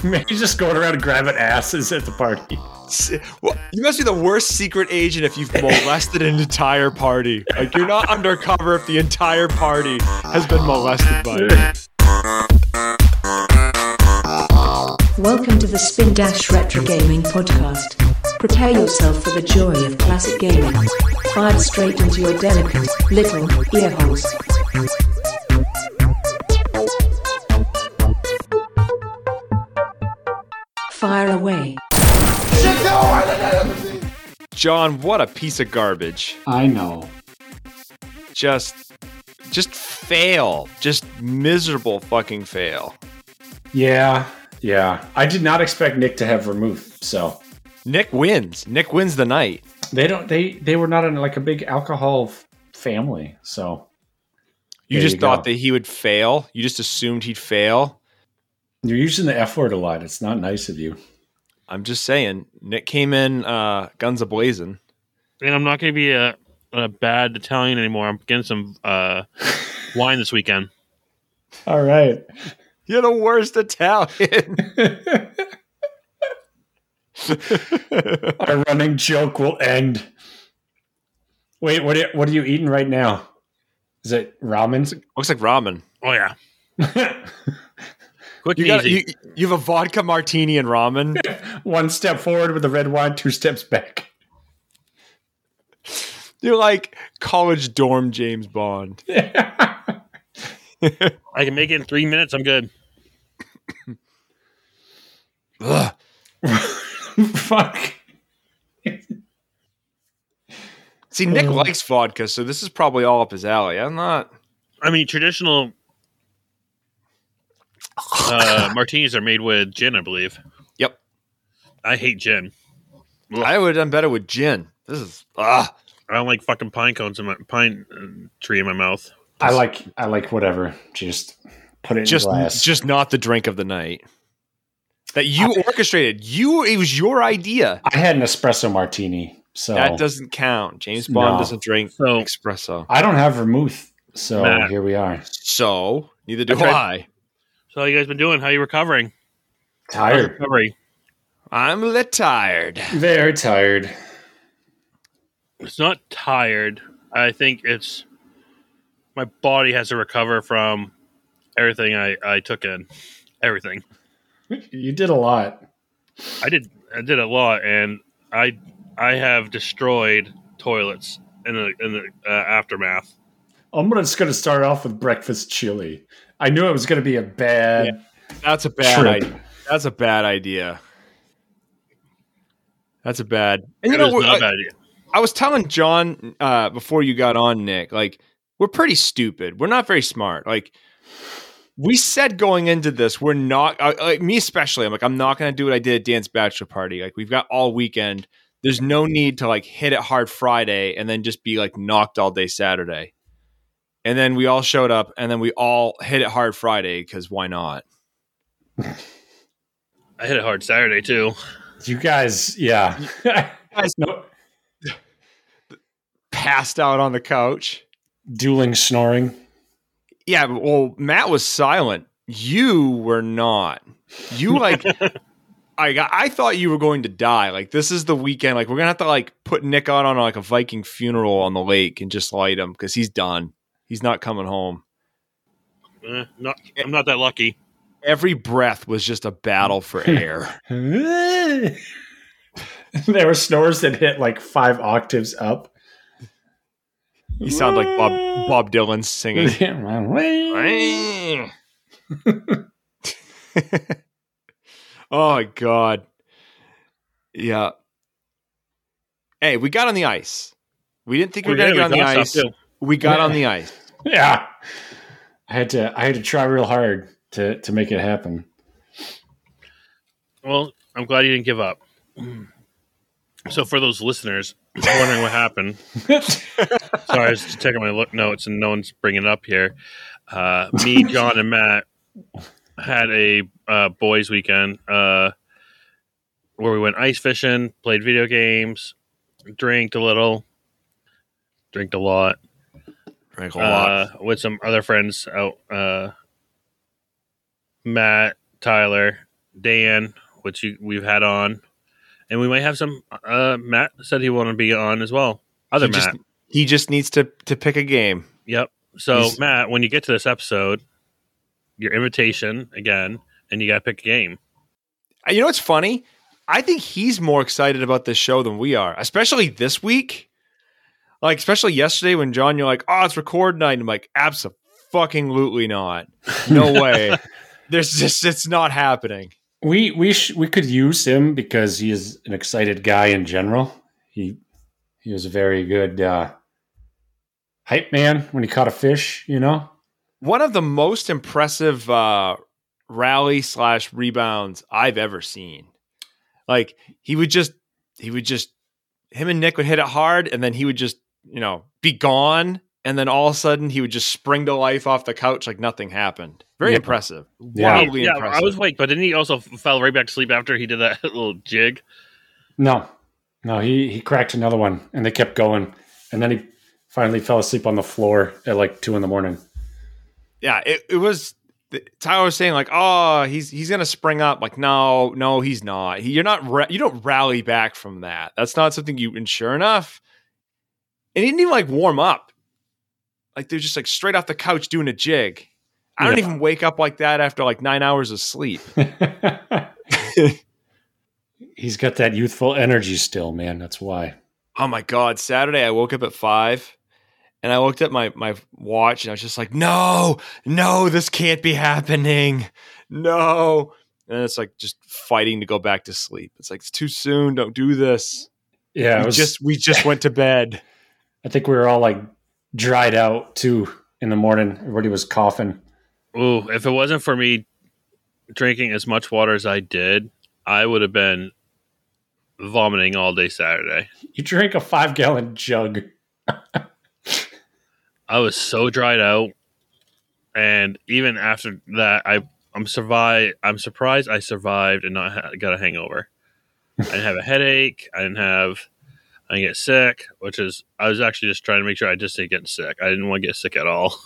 Maybe just going around grabbing asses at the party. Well, you must be the worst secret agent if you've molested an entire party. Like you're not undercover if the entire party has been molested by you. Welcome to the Spin Dash Retro Gaming Podcast. Prepare yourself for the joy of classic gaming. Fired straight into your delicate little ear holes. Fire away. John, what a piece of garbage. I know. Just just fail. Just miserable fucking fail. Yeah, yeah. I did not expect Nick to have vermouth, so Nick wins. Nick wins the night. they don't. They they were not in like a big alcohol family, so You There just you thought go. that he would fail. You just assumed he'd fail. You're using the F word a lot. It's not nice of you. I'm just saying. Nick came in uh, guns a blazing. and I'm not going to be a, a bad Italian anymore. I'm getting some uh, wine this weekend. All right. You're the worst Italian. Our running joke will end. Wait, what? Are, what are you eating right now? Is it ramen? Looks like ramen. Oh yeah, quick You and got easy. you, you have a vodka martini and ramen. One step forward with the red wine, two steps back. You're like college dorm James Bond. I can make it in three minutes. I'm good. Fuck. See, Nick likes vodka, so this is probably all up his alley. I'm not. I mean, traditional uh, martinis are made with gin, I believe. Yep. I hate gin. I would have done better with gin. This is ah. I don't like fucking pine cones in my pine uh, tree in my mouth. I like I like whatever. Just put it in just glass. just not the drink of the night that you orchestrated. You it was your idea. I had an espresso martini, so That doesn't count. James Bond No. doesn't drink So- espresso. I don't have vermouth, so Matt. here we are. So neither do I tried- I. So how you guys been doing? How you recovering? How's Tired, recovery? I'm a little tired. very tired. It's not tired. I think it's my body has to recover from everything I, I took in. Everything. You did a lot. I did I did a lot and I I have destroyed toilets in the in the uh, aftermath. I'm just gonna start off with breakfast chili. I knew it was gonna be a bad. That's a bad Trip. idea. That's a bad idea. That's a bad. And you It know, was not I, a bad idea. I was telling John uh, before you got on, Nick. Like we're pretty stupid. We're not very smart. Like we said going into this, we're not. Uh, like me especially. I'm like, I'm not going to do what I did at Dan's bachelor party. Like we've got all weekend. There's no need to like hit it hard Friday and then just be like knocked all day Saturday. And then we all showed up, and then we all hit it hard Friday because why not? I hit it hard Saturday too. You guys, yeah. Guys- no, Passed out on the couch. dueling snoring. Yeah, well, Matt was silent. You were not. You like, I got, I thought you were going to die. Like this is the weekend. Like we're gonna have to like put Nick on on like a Viking funeral on the lake and just light him because he's done. He's not coming home. Eh, not I'm not that lucky. Every breath was just a battle for air. there were snores that hit like five octaves up. You sound like Bob Bob Dylan singing. oh my god. Yeah. Hey, we got on the ice. We didn't think we were Oh, gonna yeah, get on the ice. too. We got on the ice. yeah. I had to I had to try real hard to to make it happen. Well, I'm glad you didn't give up. So for those listeners wondering what happened, sorry, I was just checking my look notes and no one's bringing it up here. Uh, me, John, and Matt had a uh, boys' weekend uh, where we went ice fishing, played video games, drank a little, drank a lot, Drank a lot. uh, with some other friends out. Uh, Matt, Tyler, Dan, which you, we've had on, and we might have some. Uh, Matt said he wanted to be on as well. Other He Matt. just, he just needs to to pick a game. Yep. So He's- Matt, when you get to this episode, your invitation again, and you got to pick a game. You know what's funny? I think he's more excited about this show than we are, especially this week. Like, especially yesterday when John, you're like, "Oh, it's record night." And I'm like, "Absolutely not. No way. There's just it's not happening." We we sh- we could use him because he is an excited guy in general. He he was a very good uh, hype man when he caught a fish. You know. One of the most impressive uh, rally slash rebounds I've ever seen. Like he would just he would just him and Nick would hit it hard, and then he would just you know be gone, and then all of a sudden he would just spring to life off the couch like nothing happened. Very Yeah. impressive. Yeah. Wildly yeah, impressive. I was awake, but didn't he also f- fell right back to sleep after he did that little jig? No, no, he he cracked another one, and they kept going, and then he finally fell asleep on the floor at like two in the morning. yeah, it, it was. Tyler was saying like, oh, he's he's gonna spring up. Like, no, no, he's not. He, you're not. Ra- you don't rally back from that. That's not something you. And sure enough, and he didn't even like warm up. Like they're just like straight off the couch doing a jig. I don't even wake up like that after like nine hours of sleep. He's got that youthful energy still, man. That's why. Oh my god! Saturday, I woke up at five, and I looked at my my watch, and I was just like, "No, no, this can't be happening, no." And it's like just fighting to go back to sleep. It's like it's too soon. Don't do this. Yeah, we was just we just went to bed. I think we were all like dried out too in the morning. Everybody was coughing. Ooh, if it wasn't for me drinking as much water as I did, I would have been vomiting all day Saturday. You drank a five gallon jug. I was so dried out, and even after that, I I'm survived. I'm surprised I survived and not ha- got a hangover. I didn't have a headache. I didn't have. I didn't get sick, which is I was actually just trying to make sure I just didn't get sick. I didn't want to get sick at all.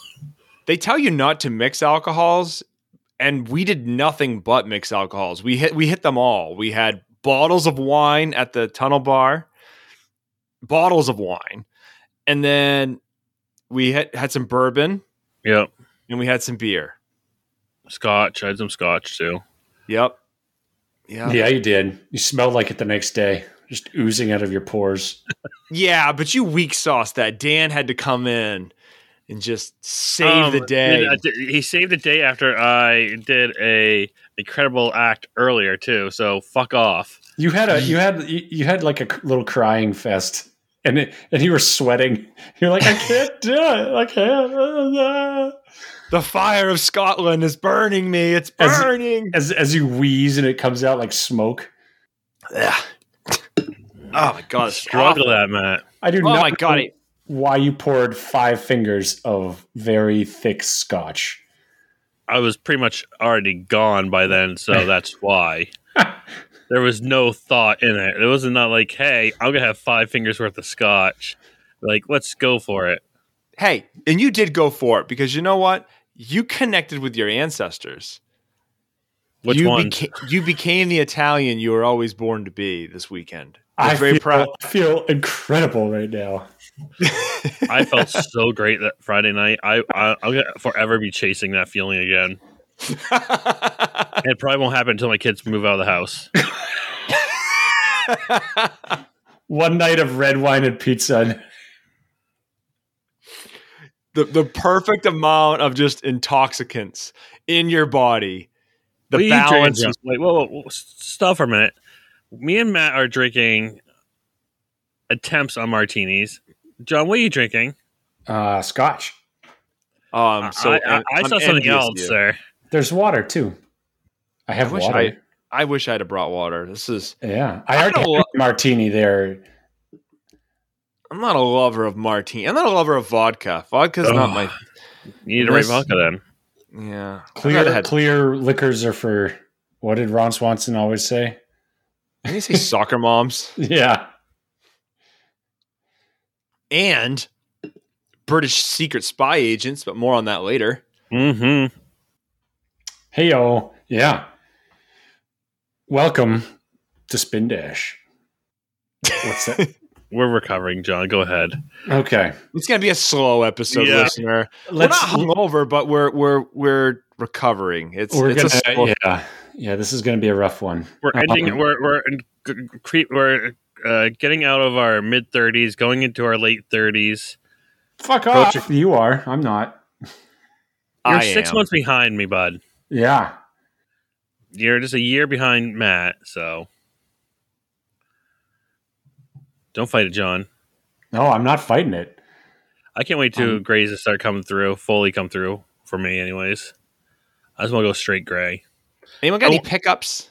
They tell you not to mix alcohols, and we did nothing but mix alcohols. We hit we hit them all. We had bottles of wine at the tunnel bar, bottles of wine, and then we had, had some bourbon Yep, and we had some beer. scotch. I had some scotch too. Yep. Yeah. Yeah, you did. You smelled like it the next day, just oozing out of your pores. Yeah, but you weak sauce that. Dan had to come in and just save Um, the day. I did- He saved the day after I did a incredible act earlier too. So fuck off. You had a you had you, you had like a little crying fest, and it, and you were sweating. You're like, I can't do it. I can't. the fire of Scotland is burning me. It's burning. As as you wheeze and it comes out like smoke. Ugh. Oh my god, it's Struggle awful. that, Matt. I do Oh not my god, know it- why you poured five fingers of very thick scotch. I was pretty much already gone by then, so that's why. There was no thought in it. It wasn't not like, hey, I'm gonna have five fingers worth of scotch. Like, let's go for it. Hey, and you did go for it because you know what? You connected with your ancestors. Which you one? beca- you became the Italian you were always born to be this weekend. I'm very feel, proud. I feel incredible right now. I felt so great that Friday night. I, I I'll forever be chasing that feeling again. It probably won't happen until my kids move out of the house. One night of red wine and pizza. and- the the perfect amount of just intoxicants in your body. The What balance. drinking, is- Wait, whoa, whoa, whoa, stop for a minute. Me and Matt are drinking attempts on martinis. John, what are you drinking? Uh, scotch. um, so I, I, I I'm saw something else of you. there. There's water too. I have I wish water. I- I wish I'd have brought water. This is. yeah, I I already had lo- a martini there. I'm not a lover of martini. I'm not a lover of vodka. Vodka's not my. You need to write This- vodka then. Yeah, Clear had- clear liquors are for what did Ron Swanson always say? Didn't he say soccer moms Yeah. and British secret spy agents? But more on that later. Mm-hmm. Hey yo. Yeah. Welcome to Spin Dash. What's that? We're recovering, John. Go ahead. Okay. It's gonna be a slow episode, Yeah. listener. Let's we're not hungover, but we're we're we're recovering. It's we're it's a gonna slow- yeah. Yeah, this is gonna be a rough one. We're ending. Um, we're we're in- We're uh, getting out of our mid thirties, going into our late thirties. Fuck Approach- off. You are. I'm not. You're I six am. months behind me, bud. Yeah. You're just a year behind Matt. So don't fight it, John. No, I'm not fighting it. I can't wait to Um, grays to start coming through, fully come through for me, anyways. I just want to go straight gray. Anyone got any Oh. pickups?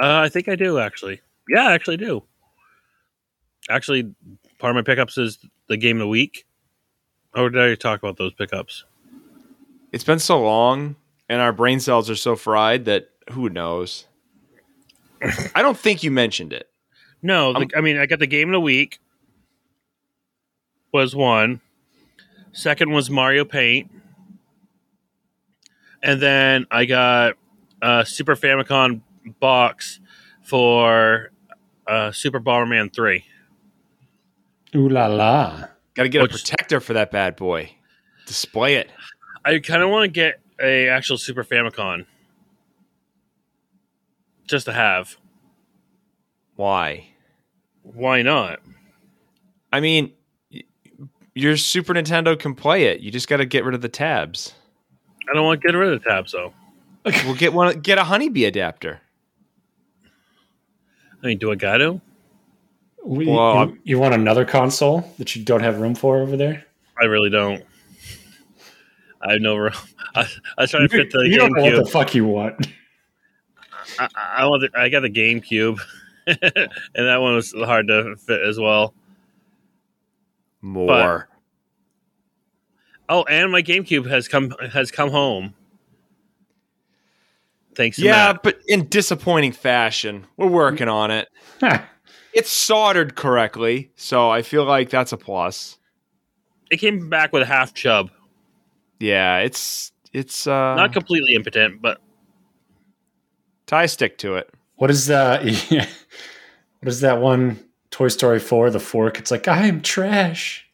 Uh, I think I do actually. Yeah, I actually do. Actually, part of my pickups is the game of the week. Or did I talk about those pickups? It's been so long, and our brain cells are so fried that who knows. I don't think you mentioned it. No, the, I mean I got the game of the week. Was one. Second was Mario Paint, and then I got a Super Famicom box for uh, Super Bomberman Three. Ooh la la. Got to get Which- a protector for that bad boy. Display it. I kind of want to get a actual Super Famicom, just to have. Why? Why not? I mean, your Super Nintendo can play it. You just got to get rid of the tabs. I don't want to get rid of the tabs though. We'll get one. Get a honeybee adapter. I mean, do I got to? We- Well, you, you want another console that you don't have room for over there? I really don't. I have no room. I, I was trying to fit the you don't know what the fuck you want. I, I want. The, I got the GameCube, and that one was hard to fit as well. More. Oh, and my GameCube has come has come home. Thanks to yeah, Matt. but in disappointing fashion. We're working on it. It's soldered correctly, so I feel like that's a plus. It came back with a half chub, Yeah, it's it's uh not completely impotent, but tie stick to it. what is that? what is that one Toy Story 4, the fork? It's like, I'm trash.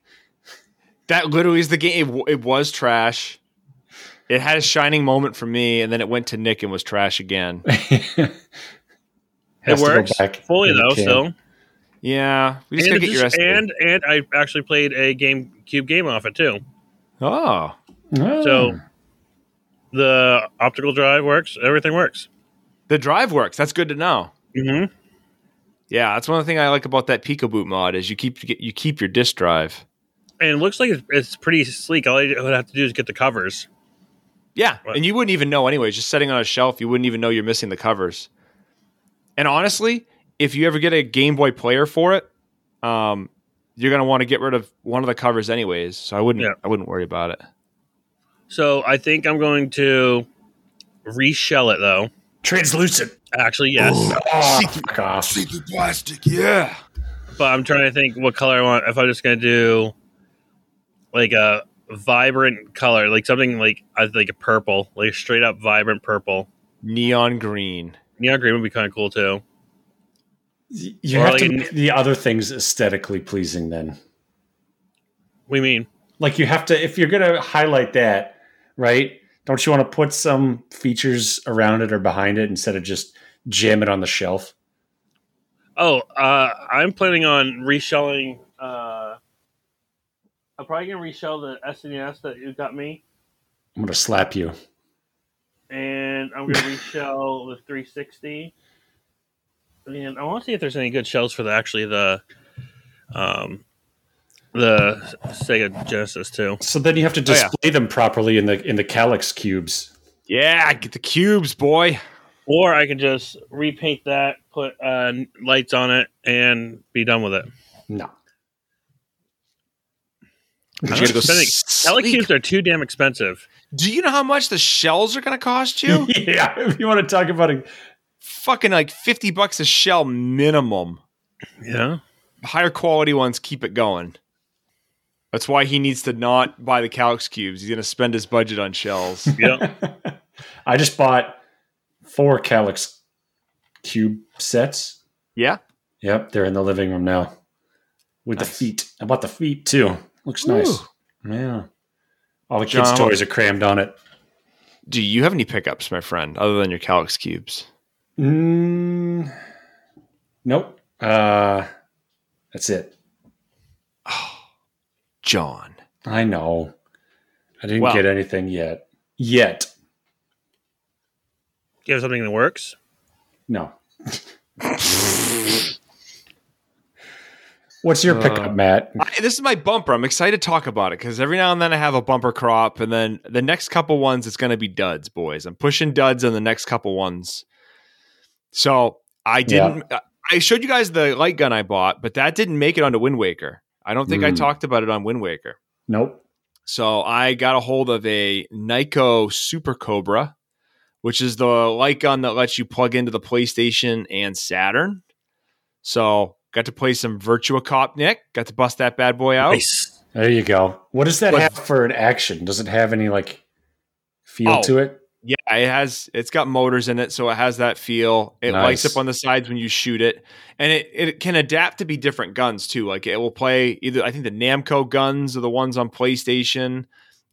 That literally is the game. It, it was trash. It had a shining moment for me, and then it went to Nick and was trash again. it Has to go works back fully though. can. Still, Yeah, we just and, gotta get your it's- and and I actually played a GameCube game off it too. oh, Oh. So the optical drive works. Everything works. the drive works. That's good to know. Mm-hmm. Yeah, that's one of the things I like about that Picoboot mod is you keep you keep your disk drive. And it looks like it's, it's pretty sleek. All I would have to do is get the covers. Yeah, What? and you wouldn't even know anyways. Just sitting on a shelf, you wouldn't even know you're missing the covers. And honestly, if you ever get a Game Boy player for it, um, you're gonna want to get rid of one of the covers anyways. So I wouldn't Yeah. I wouldn't worry about it. So I think I'm going to reshell it though. Translucent. Actually, yes. Oh, fuck off. See-through plastic, yeah. But I'm trying to think what color I want. If I'm just gonna do like a vibrant color, like something like like a purple, like straight up vibrant purple. Neon green. Neon green would be kind of cool too. You Or have like to make the other things aesthetically pleasing then. We mean Like you have to, if you're going to highlight that, right? Don't you want to put some features around it or behind it instead of just jam it on the shelf? Oh, uh, I'm planning on reshelling. I'm probably gonna resell the SNES that you got me, I'm going to slap you. and I'm gonna resell the 360. And I want to see if there's any good shells for the actually the, um, the Sega Genesis too. So then you have to Oh, yeah. display them properly in the in the Kallax cubes. Yeah, get the cubes, boy. Or I can just repaint that, put uh, lights on it, and be done with it. No. But you gotta go Spending- sleek. Telecubes are too damn expensive. Do you know how much the shells are gonna cost you? yeah, if you want to talk about it, Fucking like fifty bucks a shell minimum. Yeah. Higher quality ones keep it going. That's why he needs to not buy the Kallax cubes. He's gonna spend his budget on shells. Yeah. I just bought four Kallax cube sets. Yeah. Yep, they're in the living room now with Nice. the feet. I bought the feet too. Looks nice. Yeah. All the kids' toys are crammed on it. Do you have any pickups, my friend, other than your Kallax cubes? Mm, nope. Uh, that's it. John. I know. I didn't Well- get anything yet. Yet. You have something that works? No. What's your pickup, Matt? I, this is my bumper. I'm excited to talk about it because every now and then I have a bumper crop, and then the next couple ones it's going to be duds, boys. I'm pushing duds on the next couple ones. So I didn't. I showed you guys the light gun I bought, but that didn't make it onto Wind Waker. I don't think I Mm. talked about it on Wind Waker. Nope. So I got a hold of a Nyko Super Cobra, which is the light gun that lets you plug into the PlayStation and Saturn. So got to play some Virtua Cop, Nick. Got to bust that bad boy out. Nice. There you go. What does that What- have for an action? Does it have any like feel Oh. to it? Yeah, it has. It's got motors in it, so it has that feel. It lights up on the sides when you shoot it, and it it can adapt to be different guns too. Like it will play either. I think the Namco guns are the ones on PlayStation,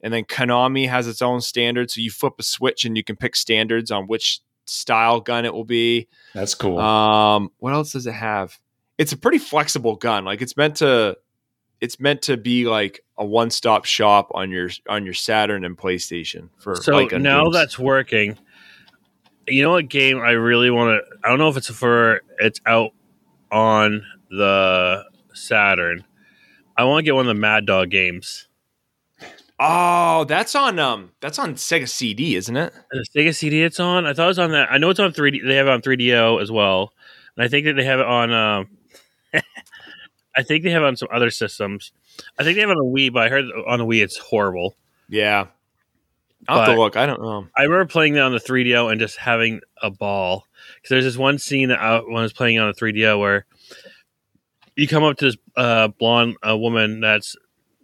and then Konami has its own standard. So you flip a switch and you can pick standards on which style gun it will be. That's cool. Um, what else does it have? It's a pretty flexible gun. Like it's meant to, it's meant to be like a one stop shop on your on your Saturn and PlayStation for. So gun now games. that's working. You know what game I really want to? I don't know if it's for it's out on the Saturn. I want to get one of the Mad Dog games. Oh, that's on um that's on Sega CD, isn't it? The Sega CD it's on. I thought it was on that. I know it's on 3D. They have it on 3DO as well, and I think that they have it on. Um, I think they have on some other systems. I think they have on a Wii, but I heard on the Wii it's horrible. Yeah. I'll have to look. I don't know. I remember playing that on the 3DO and just having a ball. Because there's this one scene that I, when I was playing on the 3DO where you come up to this uh, blonde uh, woman that's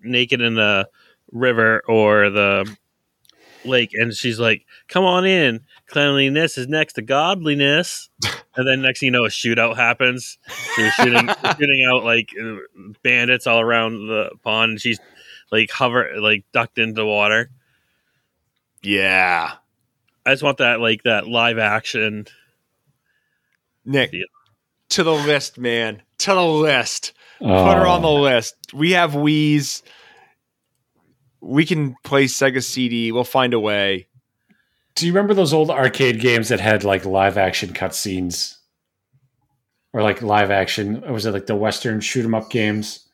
naked in the river or the lake, and she's like, "Come on in, cleanliness is next to godliness." and then next thing you know, a shootout happens. So you're shooting, you're shooting out like uh, bandits all around the pond, and she's like hover, like ducked into the water. Yeah. I just want that like that live action. Nick, Yeah. to the list, man. To the list. Oh, Put her on the list. We have Wii's. We can play Sega CD. We'll find a way. Do you remember those old arcade games that had like live action cutscenes? Or like live action? Or was it like the Western shoot 'em up games?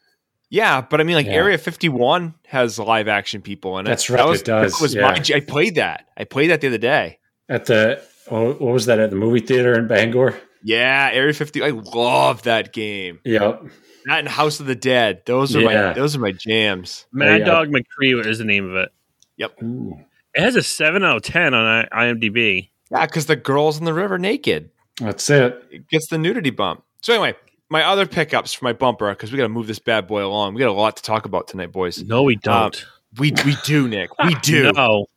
Yeah, but I mean, like Yeah. Area 51 has live action people in it. That's right, That was, it does, that was yeah. my, I played that. I played that the other day. At the oh, what was that at the movie theater in Bangor? Yeah, Area 50. I love that game. Yep. That and House of the Dead. Those are my those are my jams. Mad yeah. Dog McCree is the name of it. Ooh, It has a seven out of ten on IMDb. Yeah, because the girls in the river naked. that's it. It gets the nudity bump. So anyway, my other pickups for my bumper because we got to move this bad boy along. We got a lot to talk about tonight, boys. No, we uh, don't. We we do, Nick. We do. No.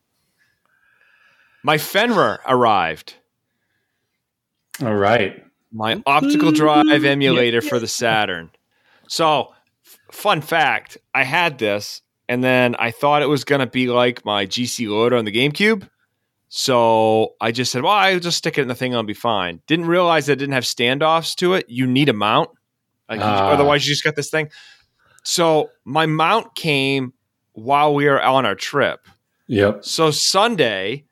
My Fenrir arrived. All right. My optical drive emulator for the Saturn. So, f- fun fact: I had this, and then I thought it was going to be like my GC loader on the GameCube. So I just said, "Well, I'll just stick it in the thing; and I'll be fine." Didn't realize that it didn't have standoffs to it. You need a mount, like Ah. otherwise you just got this thing. So my mount came while we were on our trip. Yep. So Sunday,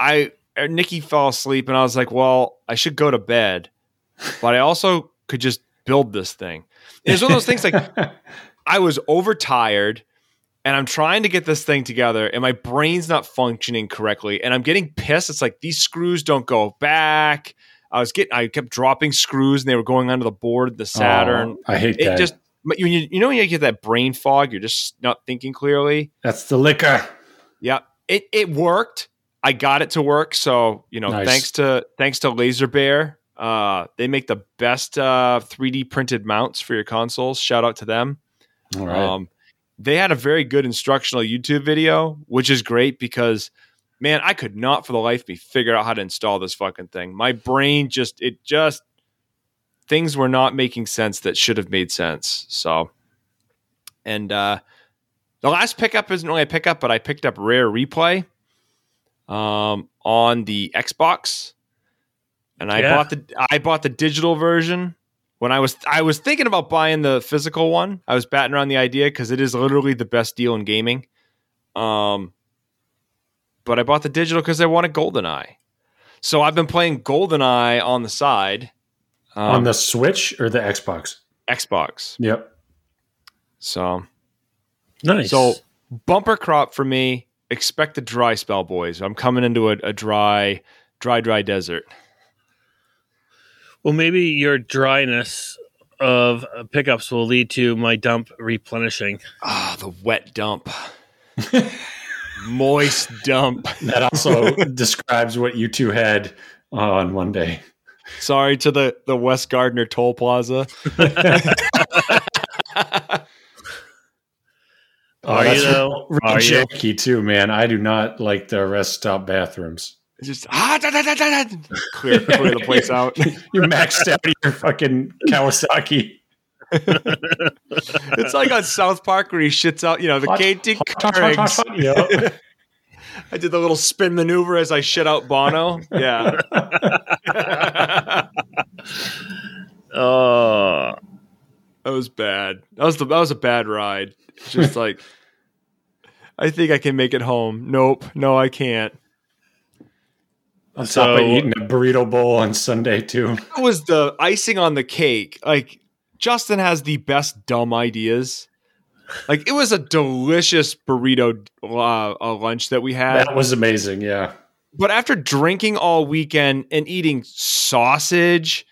I uh, Nikki fell asleep, and I was like, "Well, I should go to bed," but I also could just build this thing. It's one of those things like I was overtired, and I'm trying to get this thing together, and my brain's not functioning correctly, and I'm getting pissed. It's like these screws don't go back. I was getting, I kept dropping screws, and they were going under the board, the Saturn. Oh, I hate it that. just you, you know when you get that brain fog, you're just not thinking clearly. that's the liquor. Yeah, it it worked. I got it to work. So you know, Nice. thanks to thanks to Laser Bear, uh, they make the best uh, 3D printed mounts for your consoles. Shout out to them. All right. Um, they had a very good instructional YouTube video, which is great because man, I could not for the life of me figure out how to install this fucking thing. My brain just it just things were not making sense that should have made sense. So and uh the last pickup isn't really a pickup, but I picked up Rare Replay um on the Xbox. And I Yeah. bought the I bought the digital version when I was I was thinking about buying the physical one. I was batting around the idea because it is literally the best deal in gaming. Um, but I bought the digital because I wanted GoldenEye. So I've been playing GoldenEye on the side um, on the Switch or the Xbox. Xbox. Yep. So Nice. so bumper crop for me. Expect the dry spell, boys. I'm coming into a, a dry, dry, dry desert. Well, maybe your dryness of pickups will lead to my dump replenishing. Ah, the wet dump, moist dump. That also describes what you two had on one day. Sorry to the the West Gardiner Toll Plaza. Are you, that's though? real Are you? janky too, man. I do not like the rest stop bathrooms. Just ah, da, da, da, da, da. clear clear the place out. You maxed out your fucking Kawasaki. it's like on South Park where he shits out, you know, the Hot, hot, hot. Yep. I did the little spin maneuver as I shit out Bono. Yeah. Oh, that was bad. That was the that was a bad ride. Just like I think I can make it home. Nope. No, I can't. On top of eating a burrito bowl on Sunday too. That was the icing on the cake. Like Justin has the best dumb ideas. Like it was a delicious burrito uh, uh, lunch that we had. That was amazing. Yeah. But after drinking all weekend and eating sausage,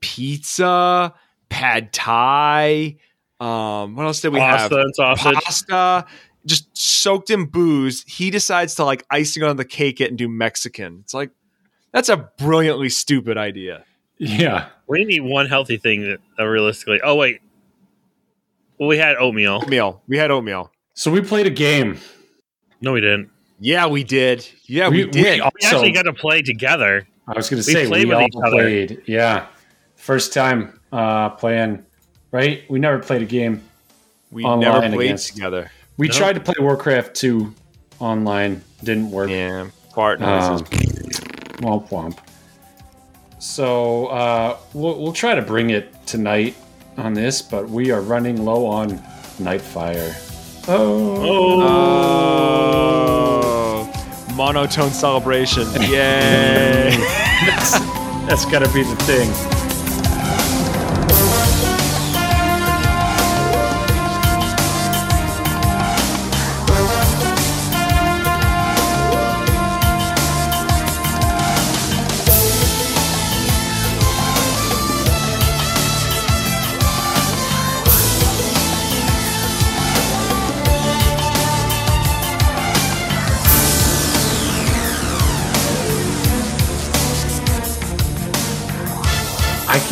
pizza, pad thai, um, what else did we pasta have? and sausage. Pasta, just soaked in booze. He decides to like icing on the cake it and do Mexican. It's like that's a brilliantly stupid idea. Yeah. We need one healthy thing that uh, realistically. Oh wait, well we had oatmeal. Oatmeal. We had oatmeal. So we played a game. No, we didn't. Yeah, we did. Yeah, we, We- did. we- We actually got to play together. I was going to We say played we all each other. played. Yeah. First time uh, playing. Right. We never played a game. we online never played against- together. We No. tried to play Warcraft 2 online. Didn't work. Yeah, fart noises. Um, womp womp. So uh, we'll, we'll try to bring it tonight on this, but we are running low on Nightfire. Oh, oh, monotone celebration! Yay! that's, that's got to be the thing.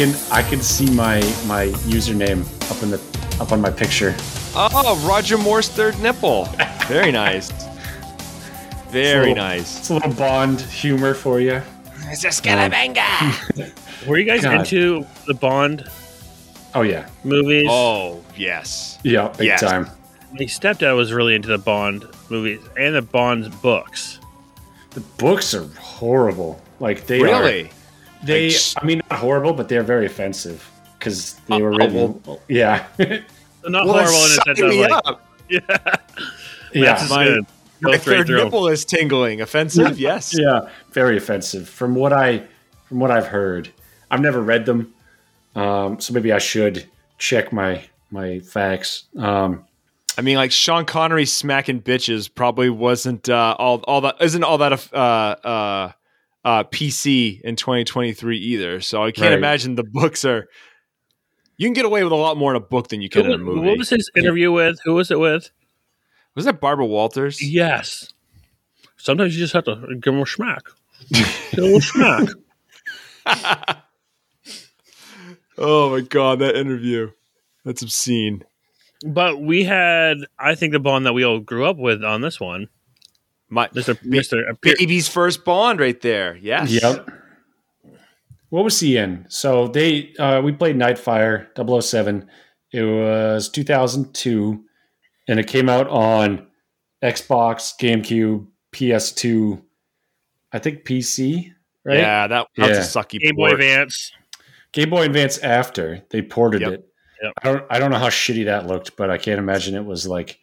Can I can see my my username up in the up on my picture. oh, Roger Moore's third nipple. Very nice. Very So- nice. It's a little Bond humor for you. It's a Scaramanga. Um, were you guys God. into the Bond Oh yeah, movies? Oh yes. yeah, big Yes. time. My stepdad was really into the Bond movies and the Bond books. The books are horrible. Like they are. Really? They, Like, I mean, not horrible, but they're very offensive because they were written. yeah, Not Well, horrible in the sign sense of me like, up. yeah, yeah, that's my- good. Go My straight third through 'em. nipple is tingling. Offensive? Yes. yeah, very offensive. From what I, from what I've heard, I've never read them, um, so maybe I should check my my facts. Um, I mean, like Sean Connery smacking bitches probably wasn't uh, all all that isn't all that uh, uh, uh, PC in 2023 either. So I can't Right. imagine the books are. You can get away with a lot more in a book than you can in a movie. what was his interview with? Who was it with? Was that Barbara Walters? Yes. Sometimes you just have to give him a smack. Give him a smack. Oh my god, that interview. That's obscene. But we had, I think, the Bond that we all grew up with on this one. My Mr. Mr. Appear- baby's first Bond right there. Yes. Yep. What was he in? So they uh, we played Nightfire 007. It was 2002, and it came out on Xbox, GameCube, PS2, I think PC. Right? Yeah, that, that Yeah. was a sucky Game Boy. Advance. Game Boy Advance after they ported Yep. it. Yep. I don't I don't know how shitty that looked, but I can't imagine it was like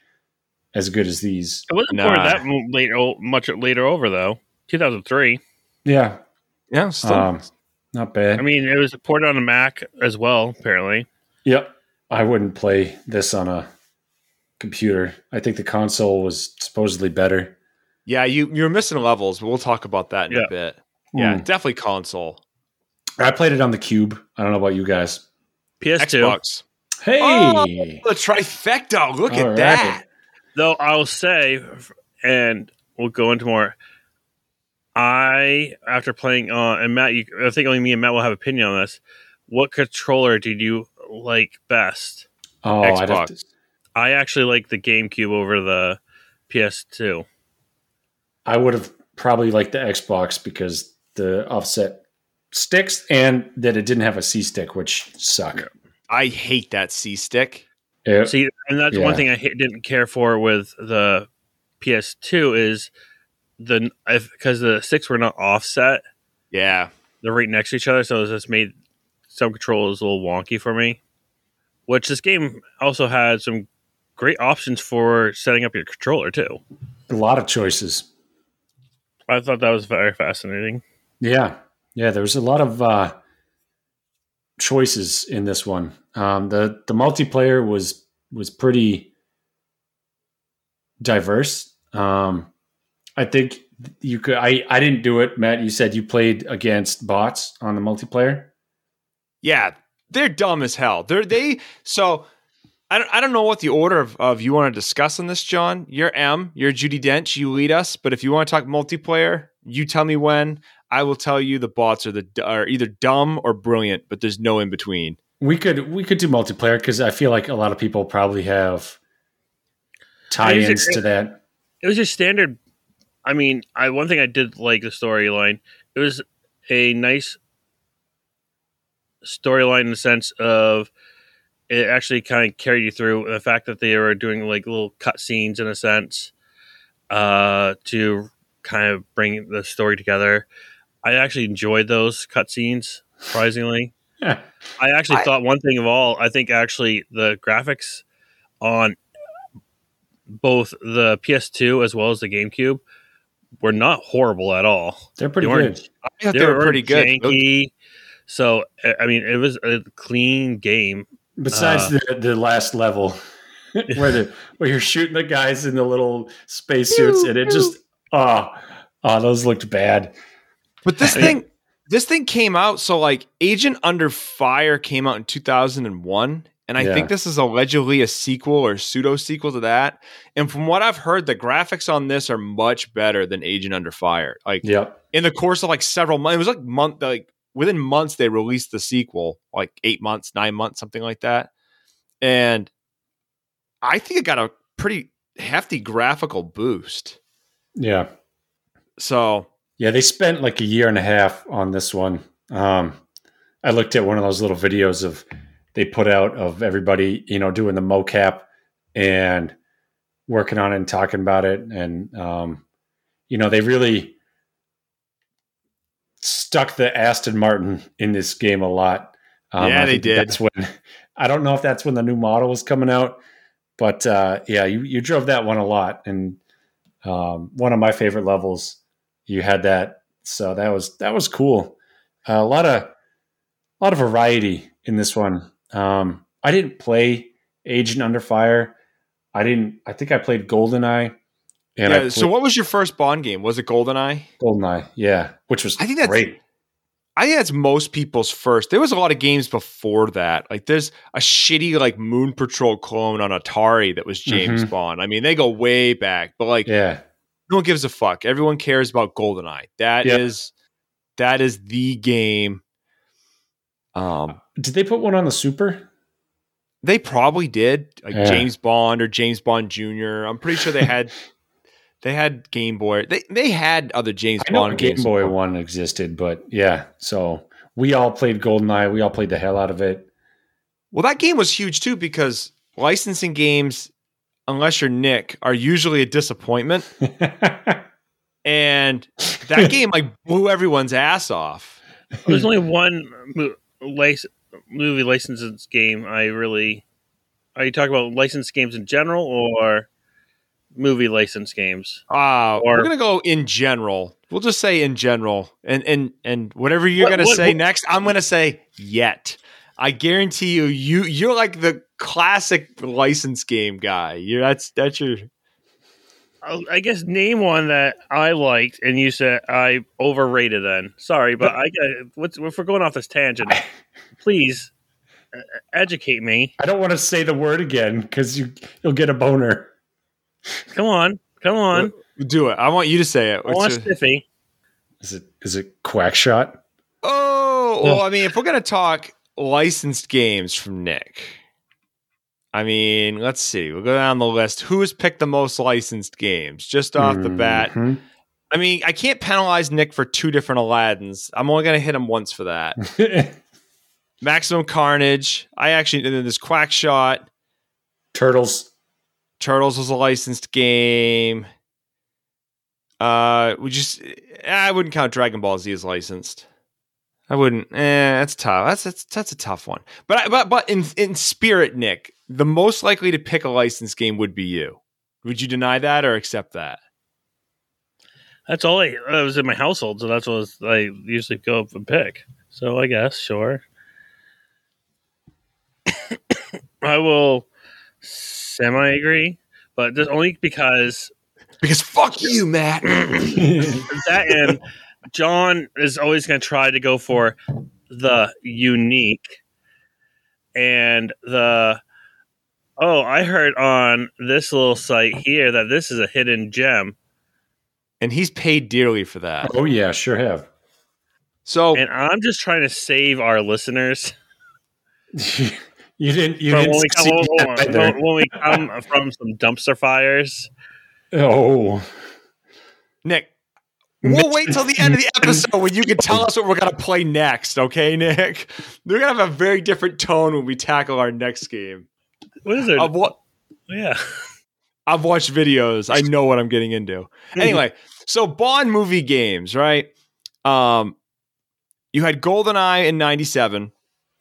as good as these. It wasn't Nah. ported that late, oh, much later over though. 2003. Yeah, Yeah, still. um, not bad. I mean, it was ported on a Mac as well. Apparently, Yep. I wouldn't play this on a computer. I think the console was supposedly better. yeah, you you're missing levels, but we'll talk about that in Yeah. a bit. Yeah, Hmm. definitely console. I played it on the Cube. I don't know about you guys. PS2. Xbox. Hey. Oh! The trifecta. Look All at right. that. Though I'll say, and we'll go into more. I after playing uh, and Matt, you, I think only me and Matt will have opinion on this. What controller did you like best? Oh, I'd to, Xbox. I actually like the GameCube over the PS2. I would have probably liked the Xbox because the offset sticks and that it didn't have a C stick, which suck. I hate that C stick. It- See, and that's Yeah. one thing I hate, didn't care for with the PS2 is the because the sticks were not offset. Yeah. they're right next to each other, so it just made some controls a little wonky for me. Which this game also had some great options for setting up your controller too. a lot of choices. I thought that was very fascinating. Yeah. Yeah, there was a lot of uh, choices in this one. Um, the the multiplayer was was pretty diverse. Um, I think you could. I I didn't do it, Matt. You said you played against bots on the multiplayer. Yeah. They're dumb as hell. They're they so I don't I don't know what the order of, of you want to discuss on this, John. You're M, you're Judi Dench, you lead us, but if you want to talk multiplayer, you tell me when. I will tell you the bots are the are either dumb or brilliant, but there's no in between. We could we could do multiplayer because I feel like a lot of people probably have tie-ins to that. It was just standard. I mean, I one thing I did like the storyline. It was a nice storyline in the sense of it actually kind of carried you through the fact that they were doing like little cut scenes in a sense uh, to kind of bring the story together. I actually enjoyed those cut scenes surprisingly. Yeah. I actually I- thought one thing of all. I think actually the graphics on both the PS2 as well as the GameCube were not horrible at all. They're pretty They good. I thought they, were pretty good. Janky. So I I mean, it was a clean game. Besides Uh, the the last level where the where you're shooting the guys in the little spacesuits and it just oh oh those looked bad. But this I- thing, this thing came out. So like, Agent Under Fire came out in 2001, and I Yeah. think this is allegedly a sequel or pseudo sequel to that. And from what I've heard, the graphics on this are much better than Agent Under Fire. Like Yep. in the course of like several months, it was like month, like within months they released the sequel, like eight months, nine months, something like that. And I think it got a pretty hefty graphical boost. Yeah. So Yeah, they spent like a year and a half on this one. Um, I looked at one of those little videos of they put out of everybody, you know, doing the mocap and working on it and talking about it, and um, you know, they really stuck the Aston Martin in this game a lot. Um, Yeah, they did. That's when I don't know if that's when the new model was coming out, but uh, yeah, you you drove that one a lot, and um, one of my favorite levels you had that so that was that was cool uh, a lot of a lot of variety in this one um i didn't play agent under fire i didn't i think i played goldeneye and yeah, I so what was your first Bond game? Was it GoldenEye? goldeneye yeah which was I think that's- great I think that's most people's first. There was a lot of games before that. Like there's a shitty like Moon Patrol clone on Atari that was James Mhm. Bond. I mean, they go way back, but like yeah no one gives a fuck. Everyone cares about GoldenEye. That is Yep. that is the game. Um did they put one on the super they probably did like Yeah. James Bond or James Bond Jr. I'm pretty sure they had They had Game Boy. They they had other James I Bond Game. Boy one existed, but yeah. So we all played GoldenEye. We all played the hell out of it. Well, that game was huge too because licensing games, unless you're Nick, are usually a disappointment. And that game like blew everyone's ass off. There's only one mo- lic- movie licenses game I really. Are you talking about licensed games in general or movie license games? Uh, Or- we're gonna go in general. We'll just say in general, and and and whatever you're What- gonna what- say what- next, I'm gonna say yet. I guarantee you, you you're like the classic license game guy. You're that's that's your I'll- guess name one that I liked, and you said I overrated. Then sorry, but I got. What's if we're going off this tangent? Please uh, educate me. I don't want to say the word again because you you'll get a boner. Come on, come on. do it. I want you to say it. I want What's your- Stiffy. Is it is it Quackshot? Oh, well, I mean, if we're gonna talk licensed games from Nick, I mean, let's see. We'll go down the list. Who has picked the most licensed games? Just off the bat, Mhm. I mean, I can't penalize Nick for two different Aladdins. I'm only gonna hit him once for that. Maximum Carnage. I actually and this there's Quack Shot. Turtles. Turtles was a licensed game. Uh, we just I wouldn't count Dragon Ball Z as licensed. I wouldn't. Eh, that's tough. That's that's that's a tough one. But I, but but in in spirit, Nick, the most likely to pick a licensed game would be you. Would you deny that or accept that? That's all I, I was in my household, so that's what I usually go up and pick. So I guess sure. I will semi agree, but just only because Because fuck you, Matt. that and John is always going to try to go for the unique and the oh I heard on this little site here that this is a hidden gem and he's paid dearly for that. oh yeah, sure have. So and I'm just trying to save our listeners you didn't you didn't when we, come, when, that either. when- when we come from some dumpster fires. Oh, Nick, we'll wait till the end of the episode when you can tell us what we're gonna play next. Okay, Nick. We're gonna have a very different tone when we tackle our next game. What is it? I've, wa- yeah. I've watched videos. I know what I'm getting into. Anyway, so Bond movie games, right? Um, you had GoldenEye in '97.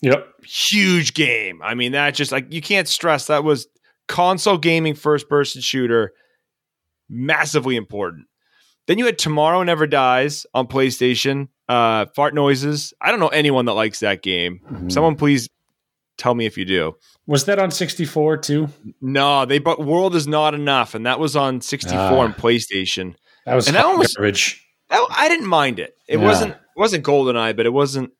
yep. Huge game. I mean, that just like you can't stress that was console gaming first person shooter, massively important. Then you had Tomorrow Never Dies on PlayStation. Uh, fart noises. I don't know anyone that likes that game. Mhm. Someone please tell me if you do. Was that on 64 too? No, they but World is not enough, and that was on 64 Ah. and PlayStation. That was And that one was- garbage. I, I didn't mind it. It Yeah. wasn't it wasn't GoldenEye, but it wasn't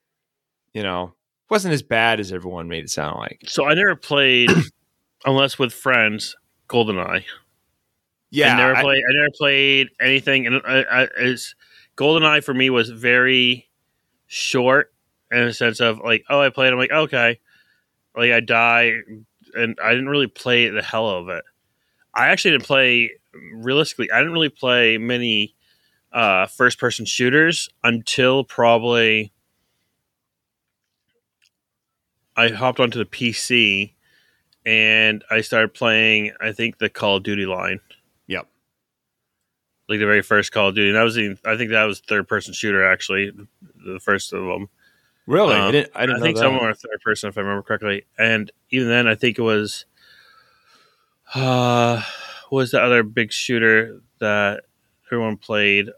you know wasn't as bad as everyone made it sound like. So I never played, unless with friends, GoldenEye. Yeah, I never I- played. I never played anything, and I, I, it's GoldenEye for me was very short in a sense of like, oh, I played. I'm like, okay, like I die, and I didn't really play the hell of it. I actually didn't play realistically. I didn't really play many uh, first-person shooters until probably I hopped onto the PC and I started playing. I think the Call of Duty line. Like the very first Call of Duty. And that was the, I think that was third person shooter actually, the first of them. Really? I Um, didn't. I I, didn't think know some were third person if I remember correctly. And even then, I think it was uh, what was the other big shooter that everyone played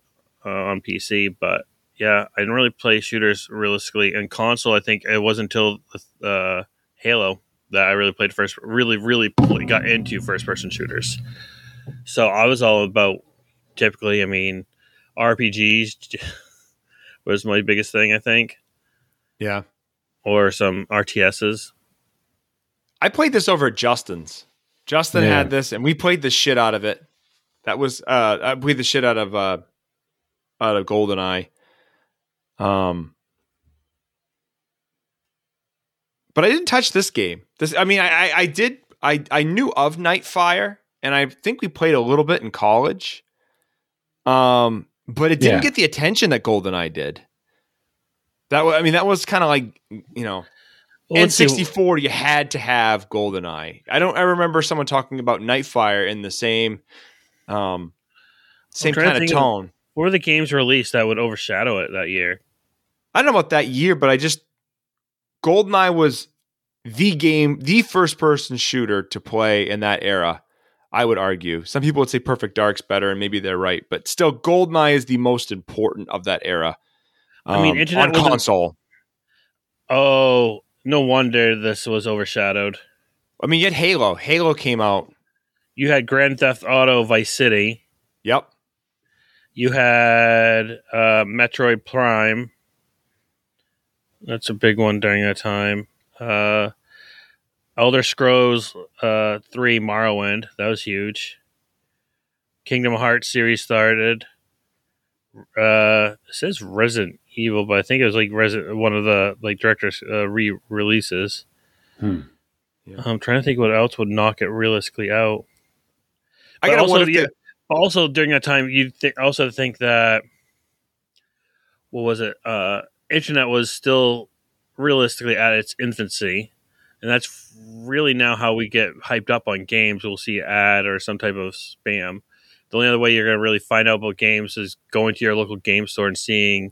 uh, on PC. But yeah, I didn't really play shooters realistically. And console, I think it wasn't until uh, Halo that I really played first. Really, really got into first person shooters. So I was all about typically. I mean, RPGs was my biggest thing. I think Yeah. or some RTSs. I played this over at Justin's. Justin Yeah. had this, and we played the shit out of it. That was uh, I played the shit out of uh, out of Goldeneye. Um, but I didn't touch this game. This, I mean, I, I, I did. I, I knew of Nightfire, and I think we played a little bit in college. Um, but it didn't Yeah. get the attention that GoldenEye did. That wa- I mean, that was kind of like you know, Well, let's see. N64. You had to have GoldenEye. I don't. I remember someone talking about Nightfire in the same, um, same kind of think of- tone. What were the games released that would overshadow it that year? I don't know about that year, but I just GoldenEye was the game, the first person shooter to play in that era. I would argue. Some people would say Perfect Dark's better, and maybe they're right, but still, GoldenEye is the most important of that era. I mean, um, Internet on console. Oh, no wonder this was overshadowed. I mean, you had Halo. Halo came out. You had Grand Theft Auto Vice City. Yep. You had uh, Metroid Prime. That's a big one during that time. Uh, Elder Scrolls uh, 3 Morrowind. That was huge. Kingdom Hearts series started. Uh, it says Resident Evil, but I think it was like Resident one of the like directors uh, re-releases. Hmm. Yeah. I'm trying to think what else would knock it realistically out. I gotta also, wonder yeah, the- also during that time, you th- also think that what was it? Uh, internet was still realistically at its infancy, and that's really now how we get hyped up on games. We'll see ad or some type of spam. The only other way you're going to really find out about games is going to your local game store and seeing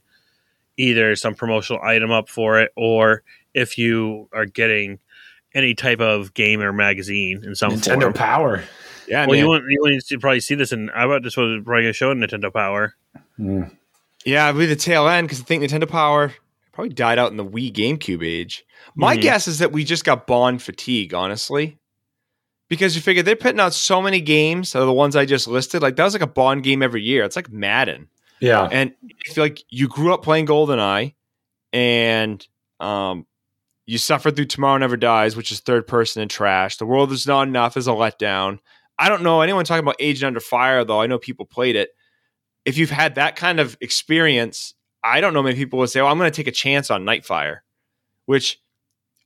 either some promotional item up for it, or if you are getting any type of game or magazine in some Nintendo form. Power. yeah, Well, man. you want you want to probably see this, and I bet this was probably going to show in Nintendo Power. Mm. Yeah, I believe the tail end because I think Nintendo Power probably died out in the Wii GameCube age. My Mhm. guess is that we just got Bond fatigue, honestly. Because you figure they're putting out so many games, of the ones I just listed. Like that was like a Bond game every year. It's like Madden. Yeah. And if like you grew up playing GoldenEye and um you suffered through Tomorrow Never Dies, which is third person and trash. The World Is Not Enough is a letdown. I don't know anyone talking about Agent Under Fire, though. I know people played it. If you've had that kind of experience, I don't know many people would say, well, I'm going to take a chance on Nightfire, which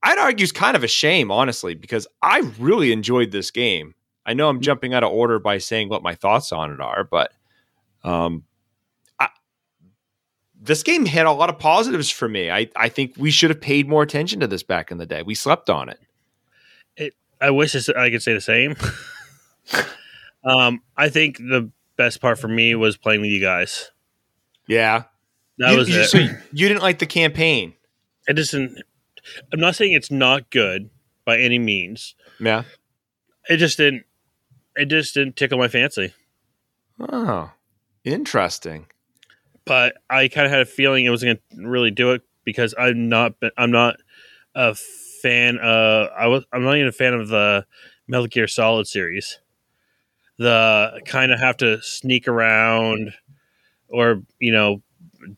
I'd argue is kind of a shame, honestly, because I really enjoyed this game. I know I'm jumping out of order by saying what my thoughts on it are, but um, I, this game had a lot of positives for me. I, I think we should have paid more attention to this back in the day. We slept on it. I wish I could say the same. um, I think the best part for me was playing with you guys. Yeah, That you, was you- it. So you didn't like the campaign, it doesn't. I'm not saying it's not good by any means. yeah? It just didn't. It just didn't tickle my fancy. Oh, interesting. But I kind of had a feeling it was going to really do it because I'm not. I'm not a fan. Uh, I was. I'm not even a fan of the Metal Gear Solid series. The kind of have to sneak around, or you know,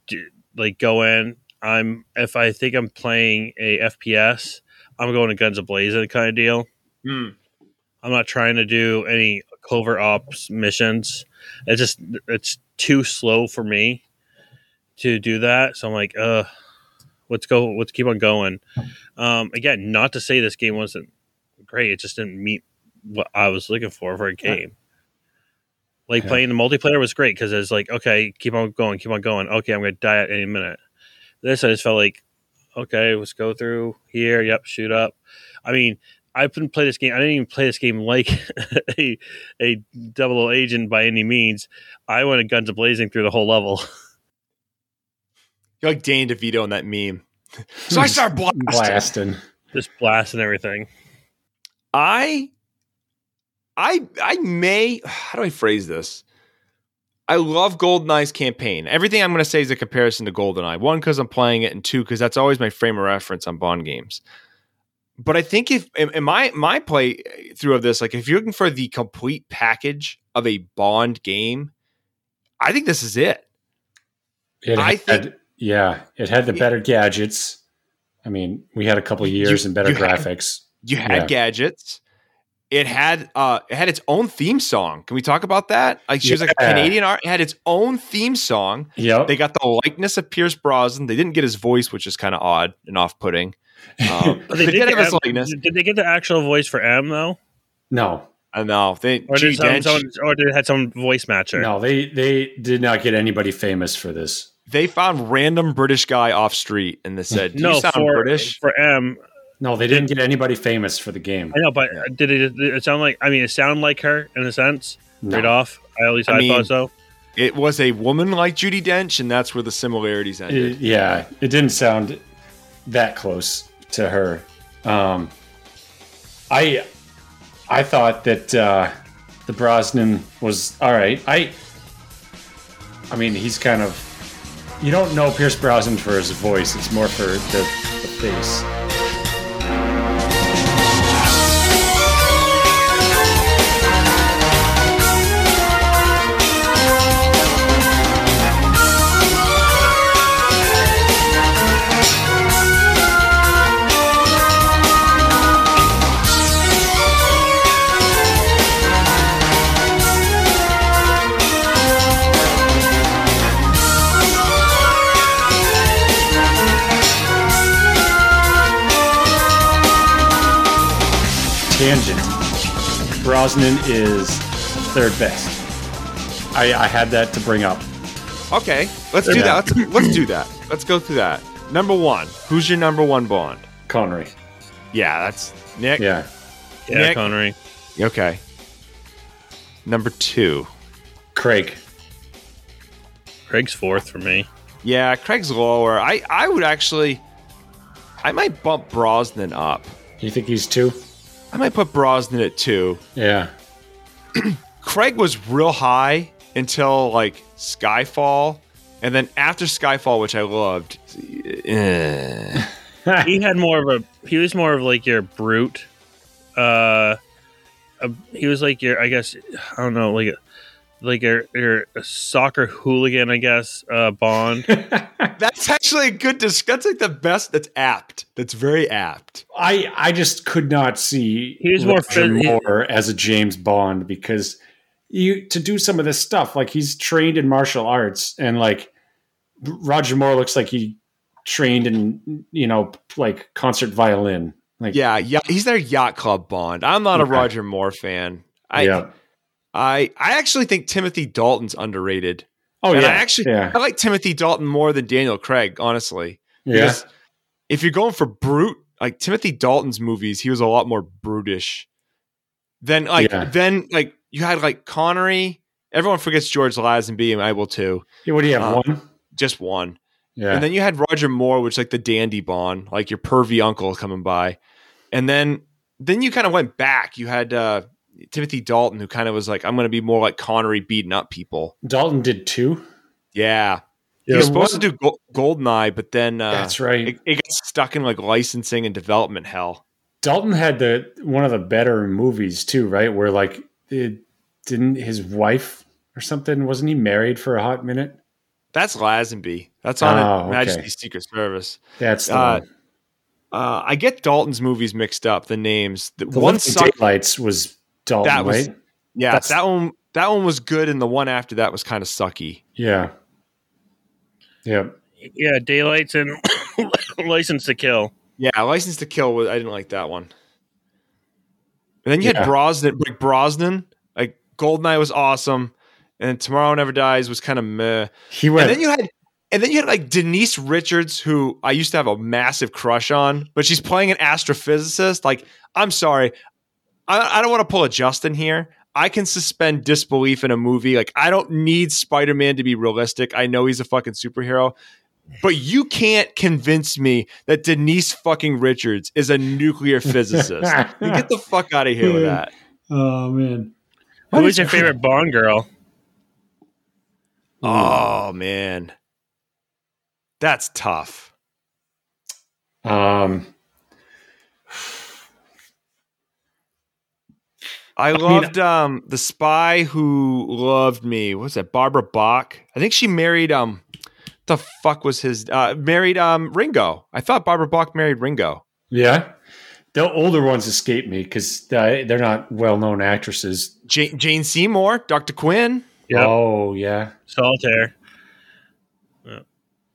do, like go in. I'm if I think I'm playing a FPS, I'm going to Guns Ablazing kind of deal. Hmm. I'm not trying to do any covert ops missions. It's just it's too slow for me to do that. So I'm like, uh, let's go. Let's keep on going. Um, again, not to say this game wasn't great. It just didn't meet what I was looking for for a game. Like Yeah. playing the multiplayer was great because it's like, okay, keep on going, keep on going. Okay, I'm gonna die at any minute. This I just felt like, okay, let's go through here. Yep, shoot up. I mean, I couldn't play this game. I didn't even play this game like a a double O agent by any means. I went at guns blazing through the whole level. You're like Danny DeVito in that meme. so I start blasting. Blasting. just blasting everything. I, I, I may. How do I phrase this? I love GoldenEye's campaign. Everything I'm going to say is a comparison to GoldenEye. One, because I'm playing it, and two, because that's always my frame of reference on Bond games. But I think if in, my my play eh, through of this, like if you're looking for the complete package of a Bond game, I think this is it. It I had, think- yeah, it had the better gadgets. I mean, we had a couple You- years and better you had- graphics. You had Yeah. gadgets. It had uh it had its own theme song. Can we talk about that? Like she was like a Canadian art, it had its own theme song. Yeah. They got the likeness of Pierce Brosnan. They didn't get his voice, which is kind of odd and off-putting. Um, But they they did did have his get, likeness. did they get the actual voice for M though? no. I know. They Or did, some, someone, or did it had some voice matcher? No, they they did not get anybody famous for this. they found random British guy off street and they said, "Do no, you sound for British?" for M. No, they didn't get anybody famous for the game. I know, but did it, did it sound like? I mean, it sounded like her in a sense, No. right off. I, at least I I, mean, thought so. It was a woman like Judi Dench, and that's where the similarities ended. It- yeah, it didn't sound that close to her. Um, I I thought that uh, the Brosnan was all right. I I mean, he's kind of you don't know Pierce Brosnan for his voice. It's more for the, the face. Brosnan is third best. I, I had that to bring up. Okay, let's do Yeah. that. Let's, let's do that. Let's go through that. Number one, who's your number one Bond? Connery. Yeah, that's Nick. Yeah. Yeah, Nick? Connery. Okay. Number two. Craig. Craig's fourth for me. Yeah, Craig's lower. I, I would actually, I might bump Brosnan up. You think he's two? I might put Brosnan at two. Yeah. Craig was real high until like Skyfall, and then after Skyfall, which I loved. eh. he had more of a. He was more of like your brute. Uh, a, he was like your. I guess I don't know, like a, like a, your soccer hooligan. I guess uh, Bond. That's actually a good. Dis- that's like the best. That's apt. That's very apt. I I just could not see He was more Roger fit- he- Moore as a James Bond because you to do some of this stuff like he's trained in martial arts and like Roger Moore looks like he trained in you know like concert violin like Yeah, yeah. He's their yacht club Bond. I'm not a Roger Moore fan. I, yeah I, I actually think Timothy Dalton's underrated. oh and yeah I actually, yeah I like Timothy Dalton more than Daniel Craig. Honestly, yeah if you're going for brute, like Timothy Dalton's movies, he was a lot more brutish. Then like Yeah. then like you had like Connery. Everyone forgets George Lazenby, and I will too. Yeah, what do you have Uh, one Just one. yeah And then you had Roger Moore, which like the dandy Bond, like your pervy uncle coming by. And then then you kind of went back. You had uh Timothy Dalton, who kind of was like, I'm going to be more like Connery beating up people. Dalton did two Yeah. He Yeah, was supposed one- to do Go- Goldeneye, but then uh, that's right it, it got stuck in like licensing and development hell. Dalton had the one of the better movies too right where like it didn't his wife or something wasn't he married for a hot minute That's Lazenby. That's on Oh, okay. Majesty's Secret Service. that's the Uh. Uh, I get Dalton's movies mixed up. The names. The, The one one sucked. Daylights was Dalton, That was- right? Yeah, that's- that one. That one was good, and the one after that was kind of sucky. Yeah. Yeah. yeah, Daylights and License to Kill. Yeah, License to Kill. was- I didn't like that one. And then you Yeah. had Brosnan. Like Brosnan, like Goldeneye was awesome, and Tomorrow Never Dies was kind of meh. He went. And then you had, and then you had like Denise Richards, who I used to have a massive crush on, but she's playing an astrophysicist. Like, I'm sorry, I, I don't want to pull a Justin here. I can suspend disbelief in a movie. Like, I don't need Spider Man to be realistic. I know he's a fucking superhero, but you can't convince me that Denise fucking Richards is a nuclear physicist. Get the fuck out of here with that. oh man. Who was your favorite Bond girl? Oh man, that's tough. Um. I mean- loved um the spy who loved me. What's that? Barbara Bach. I think she married um the fuck was his uh married um Ringo. I thought Barbara Bach married Ringo. Yeah. The older ones escape me because they're not well-known actresses. Ja- Jane Seymour, Dr. Quinn. Yep. Oh yeah. Solitaire.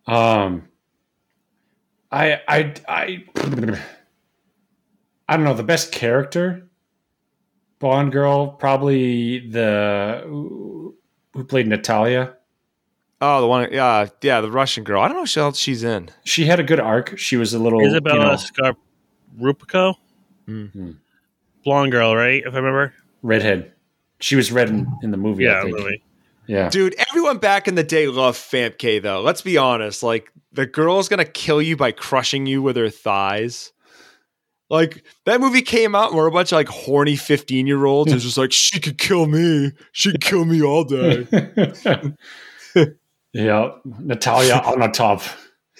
Um. I I I. I don't know the best character. Bond girl, probably the who played Natalia. Oh, the one, yeah, yeah, the Russian girl. I don't know what else she's in. She had a good arc. She was a little Izabella you know, Scorupco, Mhm. blonde girl, right? If I remember. redhead. She was red in, in the movie. Yeah, I think. Louis. Yeah. Dude, everyone back in the day loved Famke though. Let's be honest. Like the girl's gonna kill you by crushing you with her thighs. Like that movie came out and we're a bunch of like horny 15 year olds. It's just like she could kill me. She could kill me all day. yeah, Natalia on the top,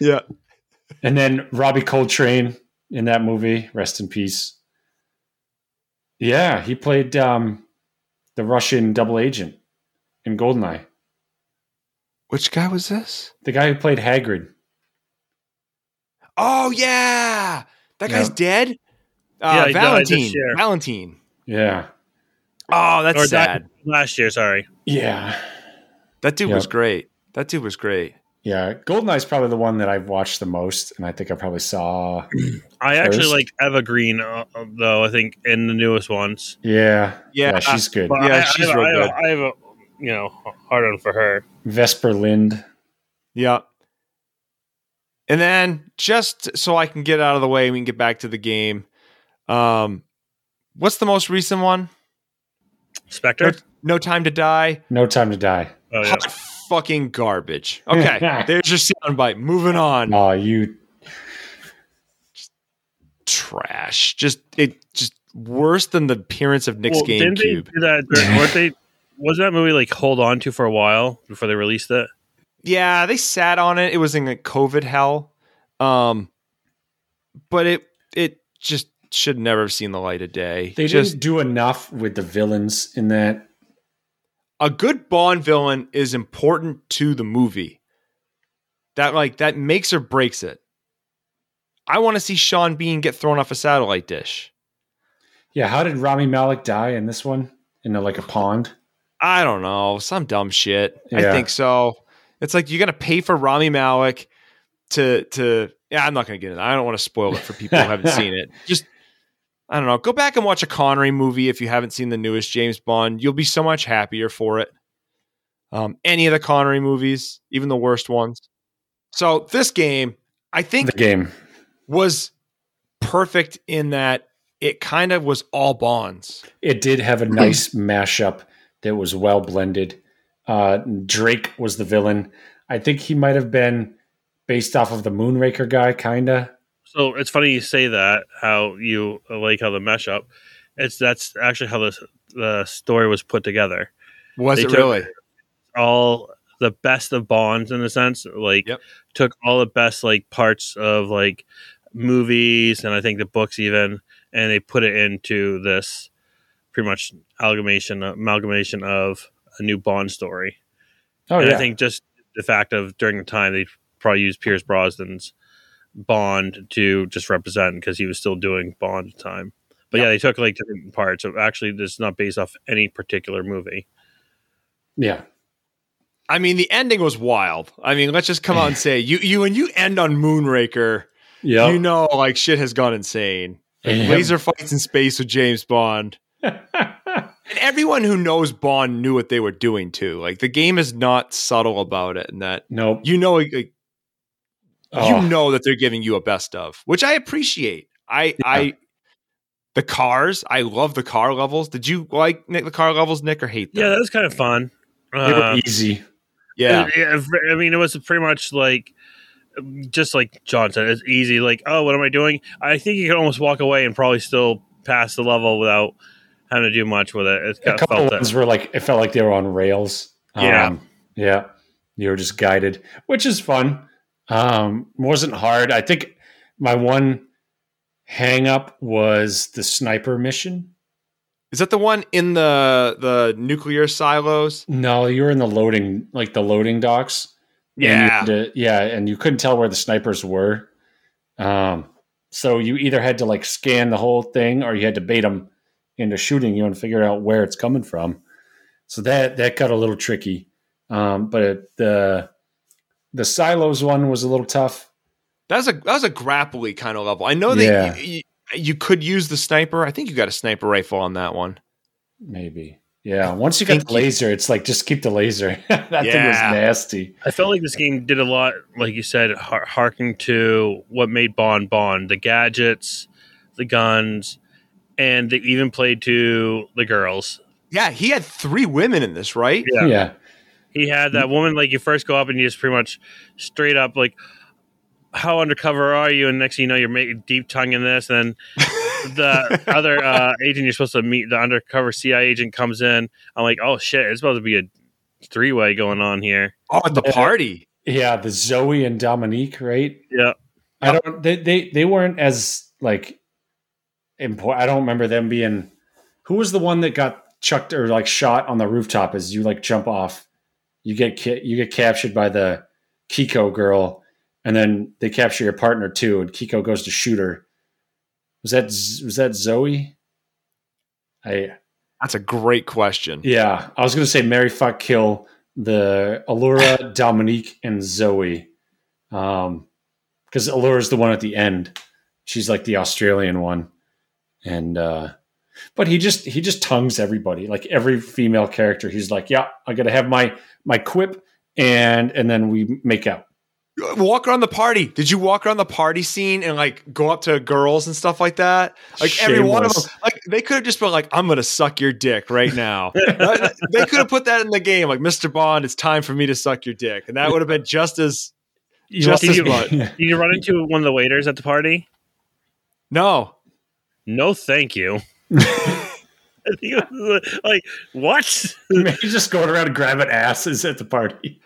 yeah. and then Robbie Coltrane in that movie. Rest in peace. Yeah, he played um, the Russian double agent in Goldeneye. Which guy was this? The guy who played Hagrid. Oh yeah. That guy's Yeah. dead? Uh, he died this Valentine. year. Valentine. Yeah, Oh, that's Or sad. died last year. Sorry. yeah, That dude Yeah. was great. That dude was great. yeah. Goldeneye is probably the one that I've watched the most, and I think I probably saw. I actually like Eva Green uh, though. I think in the newest ones. Yeah, Yeah. she's good. But Yeah, I, she's I, real I, good. I have a you know hard on for her. Vesper Lynd. Yeah. And then just so I can get out of the way, we can get back to the game. Um, what's the most recent one? Spectre. No Time to Die. No Time to Die. Oh yeah. Fucking garbage. Okay, there's your soundbite. Moving on. Oh, you. Trash. Just it. Just worse than the appearance of Nick's Well, didn't they GameCube. do that? during- Weren't they? Was that movie like hold on to for a while before they released it? Yeah, they sat on it. It was in a COVID hell. Um, but it it just should never have seen the light of day. They just didn't do enough with the villains in that. a good Bond villain is important to the movie. That like that makes or breaks it. I want to see Sean Bean get thrown off a satellite dish. Yeah, how did Rami Malek die in this one? In a, like a pond? I don't know, some dumb shit. I think so. It's like you're gonna pay for Rami Malek to to yeah, I'm not gonna get it. I don't want to spoil it for people who haven't seen it. Just I don't know. Go back and watch a Connery movie if you haven't seen the newest James Bond. You'll be so much happier for it. Um, any of the Connery movies, even the worst ones. So this game, I think The game. was perfect in that it kind of was all Bonds. It did have a nice mashup that was well blended. Uh, Drake was the villain. I think he might have been based off of the Moonraker guy, kinda. So it's funny you say that. How you like how the mesh up. It's that's actually how the the story was put together. Was They it really? all the best of Bonds in a sense. Like Yep. took all the best like parts of like movies and I think the books even, and they put it into this pretty much amalgamation amalgamation of a new Bond story. Oh and yeah, I think just the fact of during the time they probably used Pierce Brosnan's Bond to just represent because he was still doing Bond at the time. But yeah, they took like different parts. So actually, this is not based off any particular movie. yeah. I mean, the ending was wild. I mean, let's just come out and say you you when you end on Moonraker, Yeah. you know like shit has gone insane. Laser fights in space with James Bond. And everyone who knows Bond knew what they were doing too. Like the game is not subtle about it, and that nope. you know, like, Oh, you know that they're giving you a best of, which I appreciate. I I the cars, I love the car levels. Did you like Nick the car levels, Nick, or hate them? Yeah, that was kind of fun. they were Uh, easy. yeah. it- it- I mean, it was pretty much like, just like John said, it's easy. Like, oh, what am I doing? I think you can almost walk away and probably still pass the level without having to do much with it. It's A kind of couple felt ones it. were like it felt like they were on rails. Yeah. Um, yeah. You were just guided, which is fun. Um, wasn't hard. I think my one hang up was the sniper mission. Is that the one in the the nuclear silos? No, you were in the loading, like the loading docks. And to- yeah, and you couldn't tell where the snipers were. Um, so you either had to like scan the whole thing, or you had to bait them into shooting you and figure out where it's coming from. So that that got a little tricky. Um, but the the silos one was a little tough. That was a that was a grapply kind of level. I know that Yeah. you, you, you could use the sniper. I think you got a sniper rifle on that one. maybe. Yeah, once you got Thank the you. laser, it's like just keep the laser. that thing was nasty. I felt like this game did a lot, like you said, har- harking to what made Bond Bond: the gadgets, the guns, and they even played to the girls. Yeah, he had three women in this, right? Yeah. Yeah. He had that woman like you first go up and you just pretty much straight up like, how undercover are you? And next thing you know, you're making deep tongue in this, and then the other uh, agent you're supposed to meet, the undercover CIA agent comes in. I'm like, oh shit, it's supposed to be a three way going on here. Oh, at the party. Yeah, the Zoe and Dominique, right? Yeah, I don't they they, they weren't as like important. I don't remember them being who was the one that got chucked or like shot on the rooftop as you like jump off. You get ca- you get captured by the Kiko girl and then they capture your partner too and Kiko goes to shoot her. Was that was that Zoe? I That's a great question. yeah, I was going to say Mary fuck kill the Alura, Dominique, and Zoe, um, because Alura's the one at the end. She's like the Australian one, and uh, but he just he just tongues everybody. Like every female character, he's like, yeah, I got to have my my quip, and and then we make out. Walk around the party. Did you walk around the party scene and like go up to girls and stuff like that? Like every one of them, like they could have just been like, "I'm gonna suck your dick right now." they could have put that in the game, like Mr. Bond, it's time for me to suck your dick, and that would have been just as You Just know- as much. did you run into one of the waiters at the party? no. No, thank you. Like what? He's just going around grabbing asses at the party.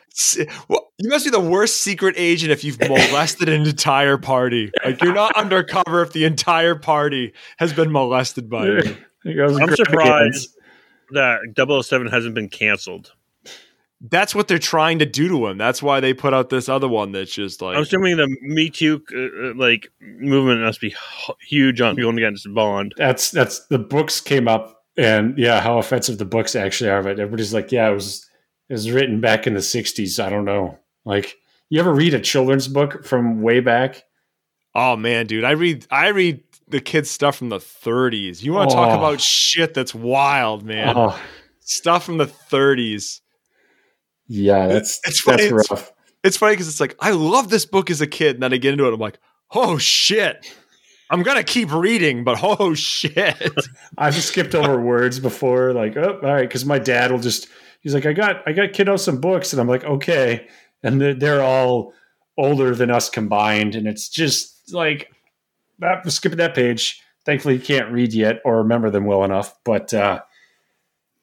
Well, you must be the worst secret agent if you've molested an entire party. Like you're not undercover if the entire party has been molested by you. I'm surprised that 007 hasn't been canceled. That's what they're trying to do to him. That's why they put out this other one that's just like I'm assuming the Me Too uh, uh, like movement must be huge on going against Bond. that's that's the books came up and yeah how offensive the books actually are but everybody's like yeah it was it was written back in the 60s i don't know like you ever read a children's book from way back Oh man, dude, I read I read the kids stuff from the 30s. You want to talk Oh. about shit that's wild, man? oh Stuff from the 30s. Yeah that's It's funny, that's it's- rough It's funny because it's like I love this book as a kid, and then I get into it, I'm like, oh shit. I'm gonna keep reading, but oh shit. i've skipped over words before like oh all right because my dad will just he's like i got i got kiddo some books and i'm like okay and they're, they're all older than us combined and it's just like that skipping that page thankfully you can't read yet or remember them well enough but uh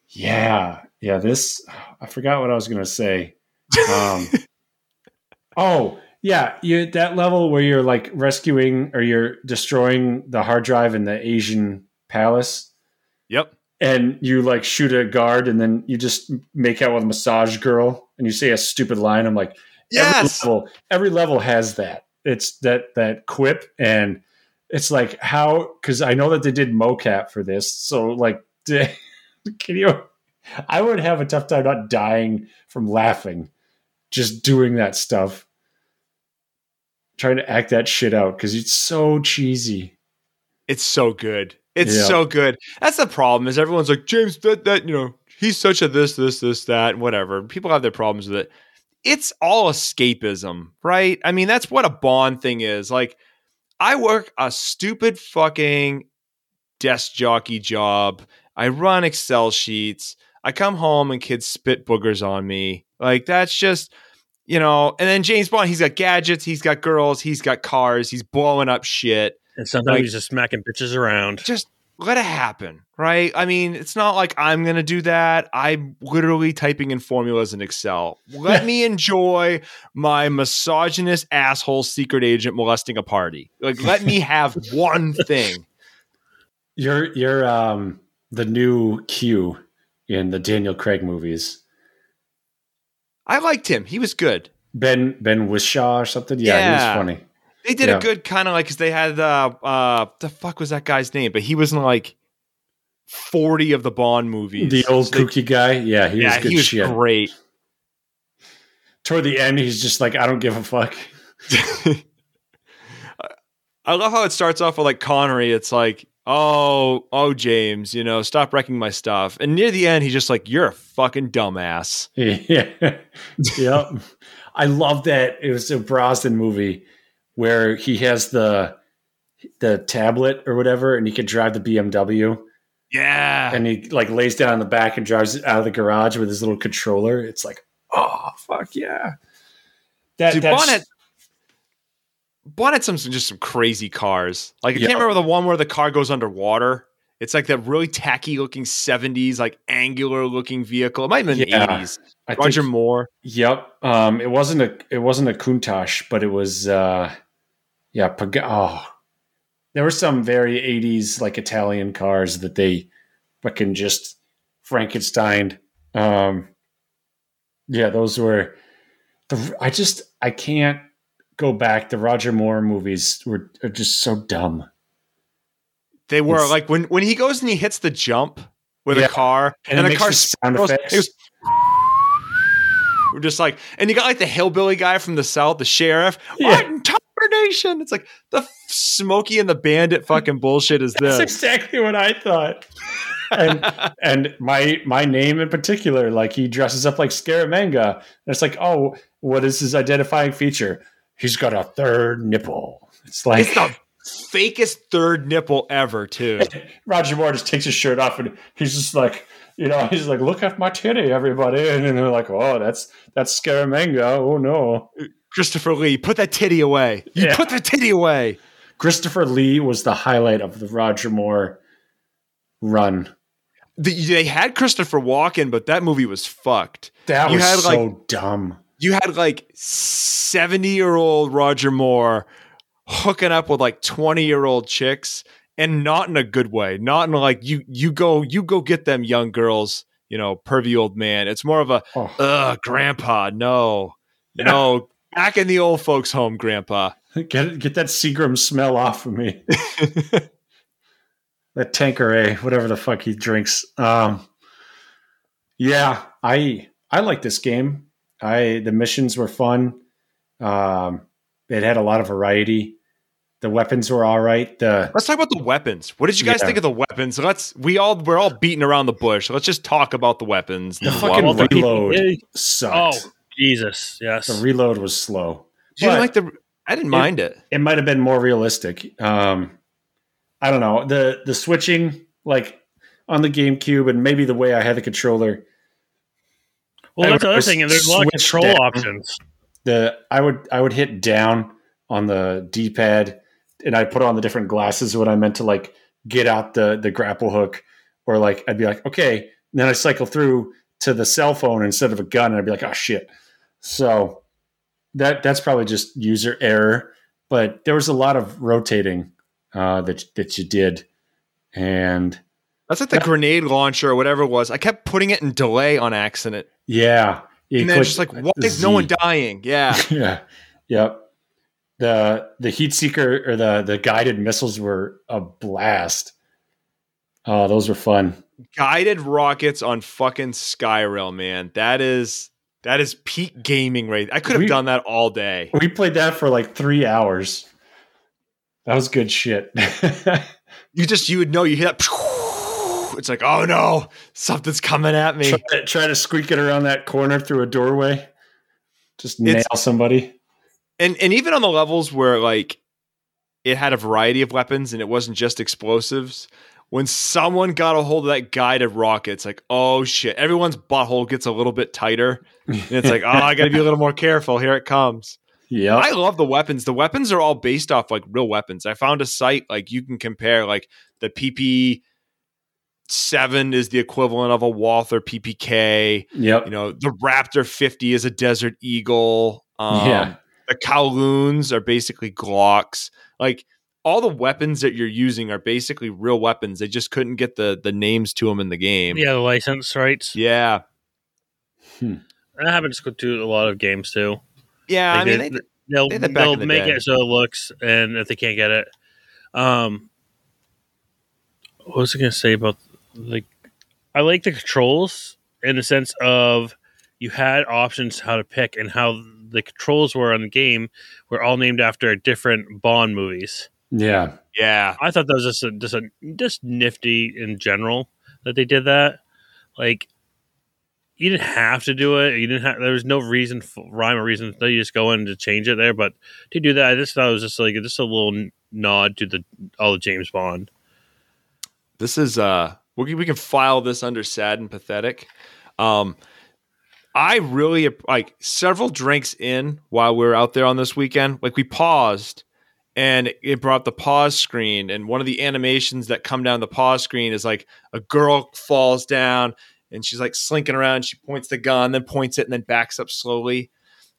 yeah yeah this i forgot what i was gonna say. Um oh yeah you that level where you're like rescuing or you're destroying the hard drive in the asian palace. Yep. and you like shoot a guard and then you just make out with a massage girl and you say a stupid line. I'm like Yes. every level, every level has that. It's that that quip and it's like how because i know that they did mocap for this. So like can you i would have a tough time not dying from laughing just doing that stuff trying to act that shit out because it's so cheesy It's so good. It's Yeah. so good. That's the problem. Is everyone's like James that that you know he's such a this this this that whatever. People have their problems with it. It's all escapism, right? I mean, that's what a Bond thing is. Like, I work a stupid fucking desk jockey job. I run Excel sheets. I come home and kids spit boogers on me. Like, that's just you know. And then James Bond, he's got gadgets, he's got girls, he's got cars, he's blowing up shit And sometimes Like- he's just smacking bitches around. just let it happen, right? I mean, it's not like I'm going to do that. I'm literally typing in formulas in Excel. Let me enjoy my misogynist asshole secret agent molesting a party. Like, let me have one thing. You're you're um the new Q in the Daniel Craig movies. I liked him. He was good. Ben Ben Whishaw or something. Yeah, he was funny. They did Yeah. a good kind of like because they had uh uh the fuck was that guy's name? But he was in like forty of the Bond movies. The old So they- kooky guy. Yeah, he yeah, was good he was shit. great. Toward the end, he's just like, I don't give a fuck. I love how it starts off with like Connery. It's like oh, oh, James, you know, stop wrecking my stuff. And near the end, he's just like, you're a fucking dumbass. Yeah. yep. I love that. It was a Brosnan movie where he has the the tablet or whatever, and he can drive the BMW, Yeah. and he like lays down in the back and drives it out of the garage with his little controller. It's like, oh fuck yeah. That Dude, that's, Bond had, Bond had some just some crazy cars. Like I can't remember the one where the car goes underwater. It's like that really tacky looking '70s, like angular looking vehicle. It might have been Yeah. '80s. I Roger think, Moore. Yep. Um, it wasn't a it wasn't a Countach, but it was uh, yeah. Pag- oh, there were some very '80s like Italian cars that they fucking just Frankenstein. Um, yeah, those were the. I just I can't go back. The Roger Moore movies were are just so dumb. They were It's- like when when he goes and he hits the jump with Yeah. a car, And, and, the car the sound goes, effects. goes- we're just like, and you got like the hillbilly guy from the south, the sheriff. Yeah. What in tarnation? It's like the Smokey and the Bandit fucking bullshit is That's this. exactly what I thought. and and my my name in particular, like he dresses up like Scaramanga. And it's like, oh, what is his identifying feature? He's got a third nipple. It's like It's the fakest third nipple ever, too. Roger Moore just takes his shirt off and he's just like, you know, he's like, look at my titty, everybody. And then they're like, oh, that's that's Scaramanga. Oh no. Christopher Lee, put that titty away. You Yeah. put that titty away. Christopher Lee was the highlight of the Roger Moore run. The- they had Christopher Walken, but that movie was fucked. That You was had, so like- dumb. You had like 70 year old Roger Moore hooking up with like 20 year old chicks and not in a good way. Not in like you you go you go get them young girls, you know, pervy old man. It's more of a Oh. ugh, grandpa, no. No, back in the old folks' home, grandpa. Get get that Seagram smell off of me. that Tanqueray, whatever the fuck he drinks. Um, yeah, I I like this game. I the missions were fun. Um, it had a lot of variety. The weapons were all right. The Let's talk about the weapons. What did you guys Yeah. think of the weapons? Let's we all we're all beating around the bush. Let's just talk about the weapons. the and fucking what- what- reload Oh, sucked. Jesus. Yes. The reload was slow. you didn't like the I didn't mind it. it might have been more realistic. Um, I don't know the the switching like on the GameCube and maybe the way I had the controller. Well, I that's the other thing. And there's a lot of control down. options. The I would I would hit down on the D pad and I put on the different glasses when I meant to like get out the the grapple hook or like I'd be like okay, and then I cycle through to the cell phone instead of a gun and I'd be like oh shit. So that that's probably just user error, but there was a lot of rotating uh, that that you did, and That's like the grenade launcher or whatever it was. I kept putting it in delay on accident. Yeah, and then just like, why is no one dying? Yeah. yeah, yep. The the heat seeker or the the guided missiles were a blast. Oh, those were fun. Guided rockets on fucking Skyrail, man. That is that is peak gaming right. I could have We- done that all day. We played that for like three hours. That was good shit. You just you would know you hit that. It's like, oh no, something's coming at me. try, to, try to squeak it around that corner through a doorway. Just nail It's- somebody. and and even on the levels where like it had a variety of weapons and it wasn't just explosives when someone got a hold of that guided rocket it's like oh shit everyone's butthole gets a little bit tighter and it's like oh i gotta be a little more careful here it comes yeah. i love the weapons the weapons are all based off like real weapons i found a site like you can compare like the pp 7 is the equivalent of a walther ppk Yep. you know the raptor 50 is a desert eagle um, Yeah. the Kowloons are basically Glocks. Like all the weapons that you're using are basically real weapons. They just couldn't get the the names to them in the game. Yeah, the license rights. yeah, That happens to a lot of games too. yeah. Like, I mean, they, they, they'll they the they'll the make day. it so it looks, and if they can't get it, um, what was I going to say about like? I like the controls in the sense of you had options how to pick, and how the controls were on the game were all named after different Bond movies. Yeah. Yeah. I thought that was just a, just a just nifty in general that they did that. Like you didn't have to do it. You didn't have. There was no reason, for, rhyme or reason. that You just go in to change it there, but to do that, I just thought it was just like just a little nod to the all the James Bond. This is uh we can, we can file this under sad and pathetic. Um I really like several drinks in while we were out there on this weekend. Like we paused and it brought the pause screen and one of the animations that come down the pause screen is like a girl falls down and she's like slinking around she points the gun then points it and then backs up slowly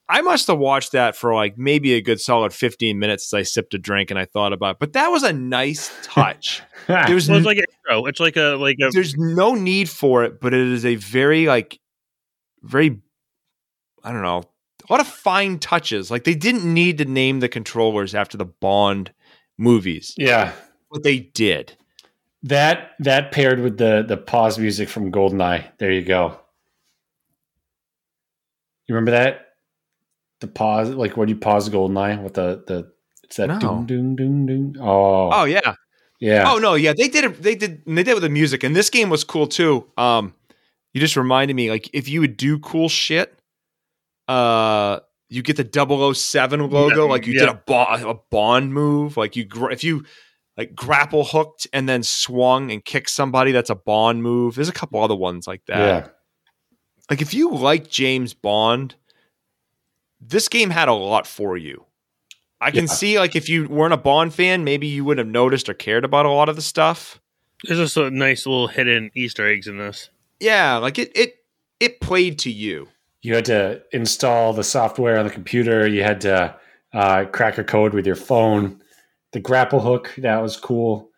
i must have watched that for like maybe a good solid 15 minutes as i sipped a drink and i thought about it. but that was a nice touch there was Well, it's n- like an intro. It's like a like a there's no need for it but it is a very like very i don't know a lot of fine touches like they didn't need to name the controllers after the bond movies yeah. but they did That that paired with the the pause music from Goldeneye. There you go. You remember that? The pause, like when you pause Goldeneye with the the it's that No. doom doom doom doom. Oh, oh yeah yeah. Oh no, yeah, they did it. They did. and They did it with the music, and this game was cool too. Um, you just reminded me, like, if you would do cool shit, uh, you get the 007 logo, Yeah, like you yeah. did a, bo- a Bond move, like you gra- if you like grapple hooked and then swung and kicked somebody, that's a Bond move. There's a couple other ones like that. yeah. Like if you like James Bond, this game had a lot for you. I can Yeah. see like if you weren't a Bond fan, maybe you wouldn't have noticed or cared about a lot of the stuff. there's just a nice little hidden Easter eggs in this. Yeah, like it it it played to you. You had to install the software on the computer. You had to uh, crack a code with your phone. The grapple hook that was cool.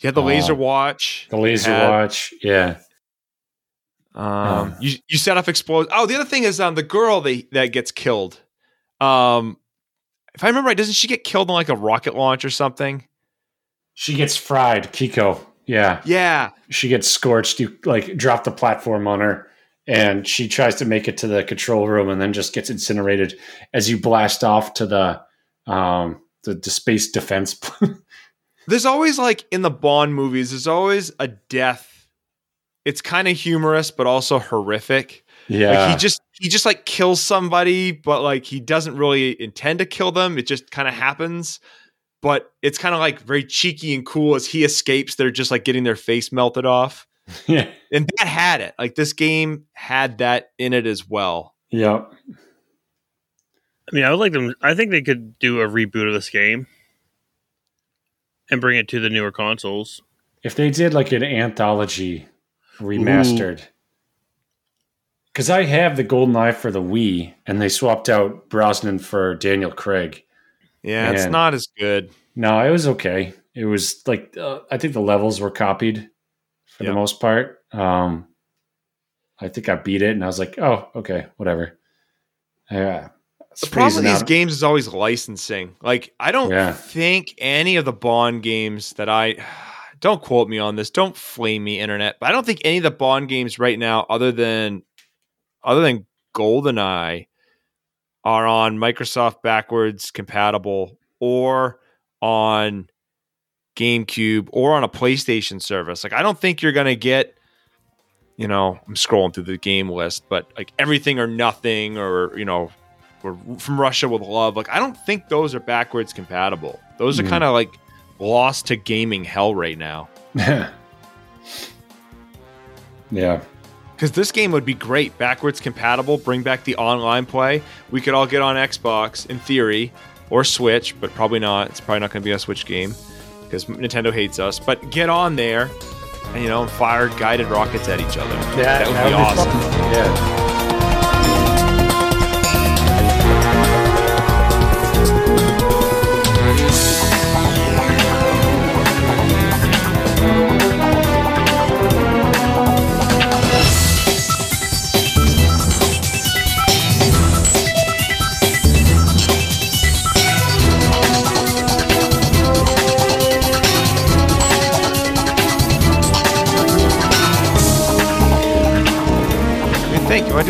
You had the Oh. laser watch. The laser Had- watch. Yeah. Um, you you set off explode. Oh, the other thing is um the girl they, that gets killed. Um, if I remember right, doesn't she get killed in like a rocket launch or something? She gets fried. Kiko. Yeah. Yeah, she gets scorched. You like drop the platform on her, and she tries to make it to the control room, and then just gets incinerated as you blast off to the um the, the space defense. there's always like in the Bond movies, there's always a death. It's kind of humorous, but also horrific. yeah, Like he just he just like kills somebody, but like he doesn't really intend to kill them. It just kind of mm-hmm. happens. But it's kind of like very cheeky and cool as he escapes. They're just like getting their face melted off. yeah, And that had it. Like this game had that in it as well. yep. I mean, I would like them. I think they could do a reboot of this game and bring it to the newer consoles. If they did like an anthology remastered, because I have the Golden Eye for the Wii, and they swapped out Brosnan for Daniel Craig. Yeah, it's not as good. No, it was okay. It was like uh, I think the levels were copied for Yeah. the most part. Um, I think I beat it, and I was like, "Oh, okay, whatever." Yeah, The problem with these out. games is always licensing. Like I don't Yeah. think any of the Bond games that I don't quote me on this, don't flame me, internet, but I don't think any of the Bond games right now, other than other than GoldenEye, are on Microsoft backwards compatible or on GameCube or on a PlayStation service. Like I don't think you're gonna get, you know, I'm scrolling through the game list, but like everything or nothing or you know, or from Russia with love. Like I don't think those are backwards compatible. Those are Mm. kind of like lost to gaming hell right now. yeah, Because this game would be great, backwards compatible. Bring back the online play. We could all get on Xbox in theory, or Switch, but probably not. It's probably not going to be a Switch game because Nintendo hates us. But get on there, and you know, fire guided rockets at each other. yeah, that would be awesome. fun. Yeah,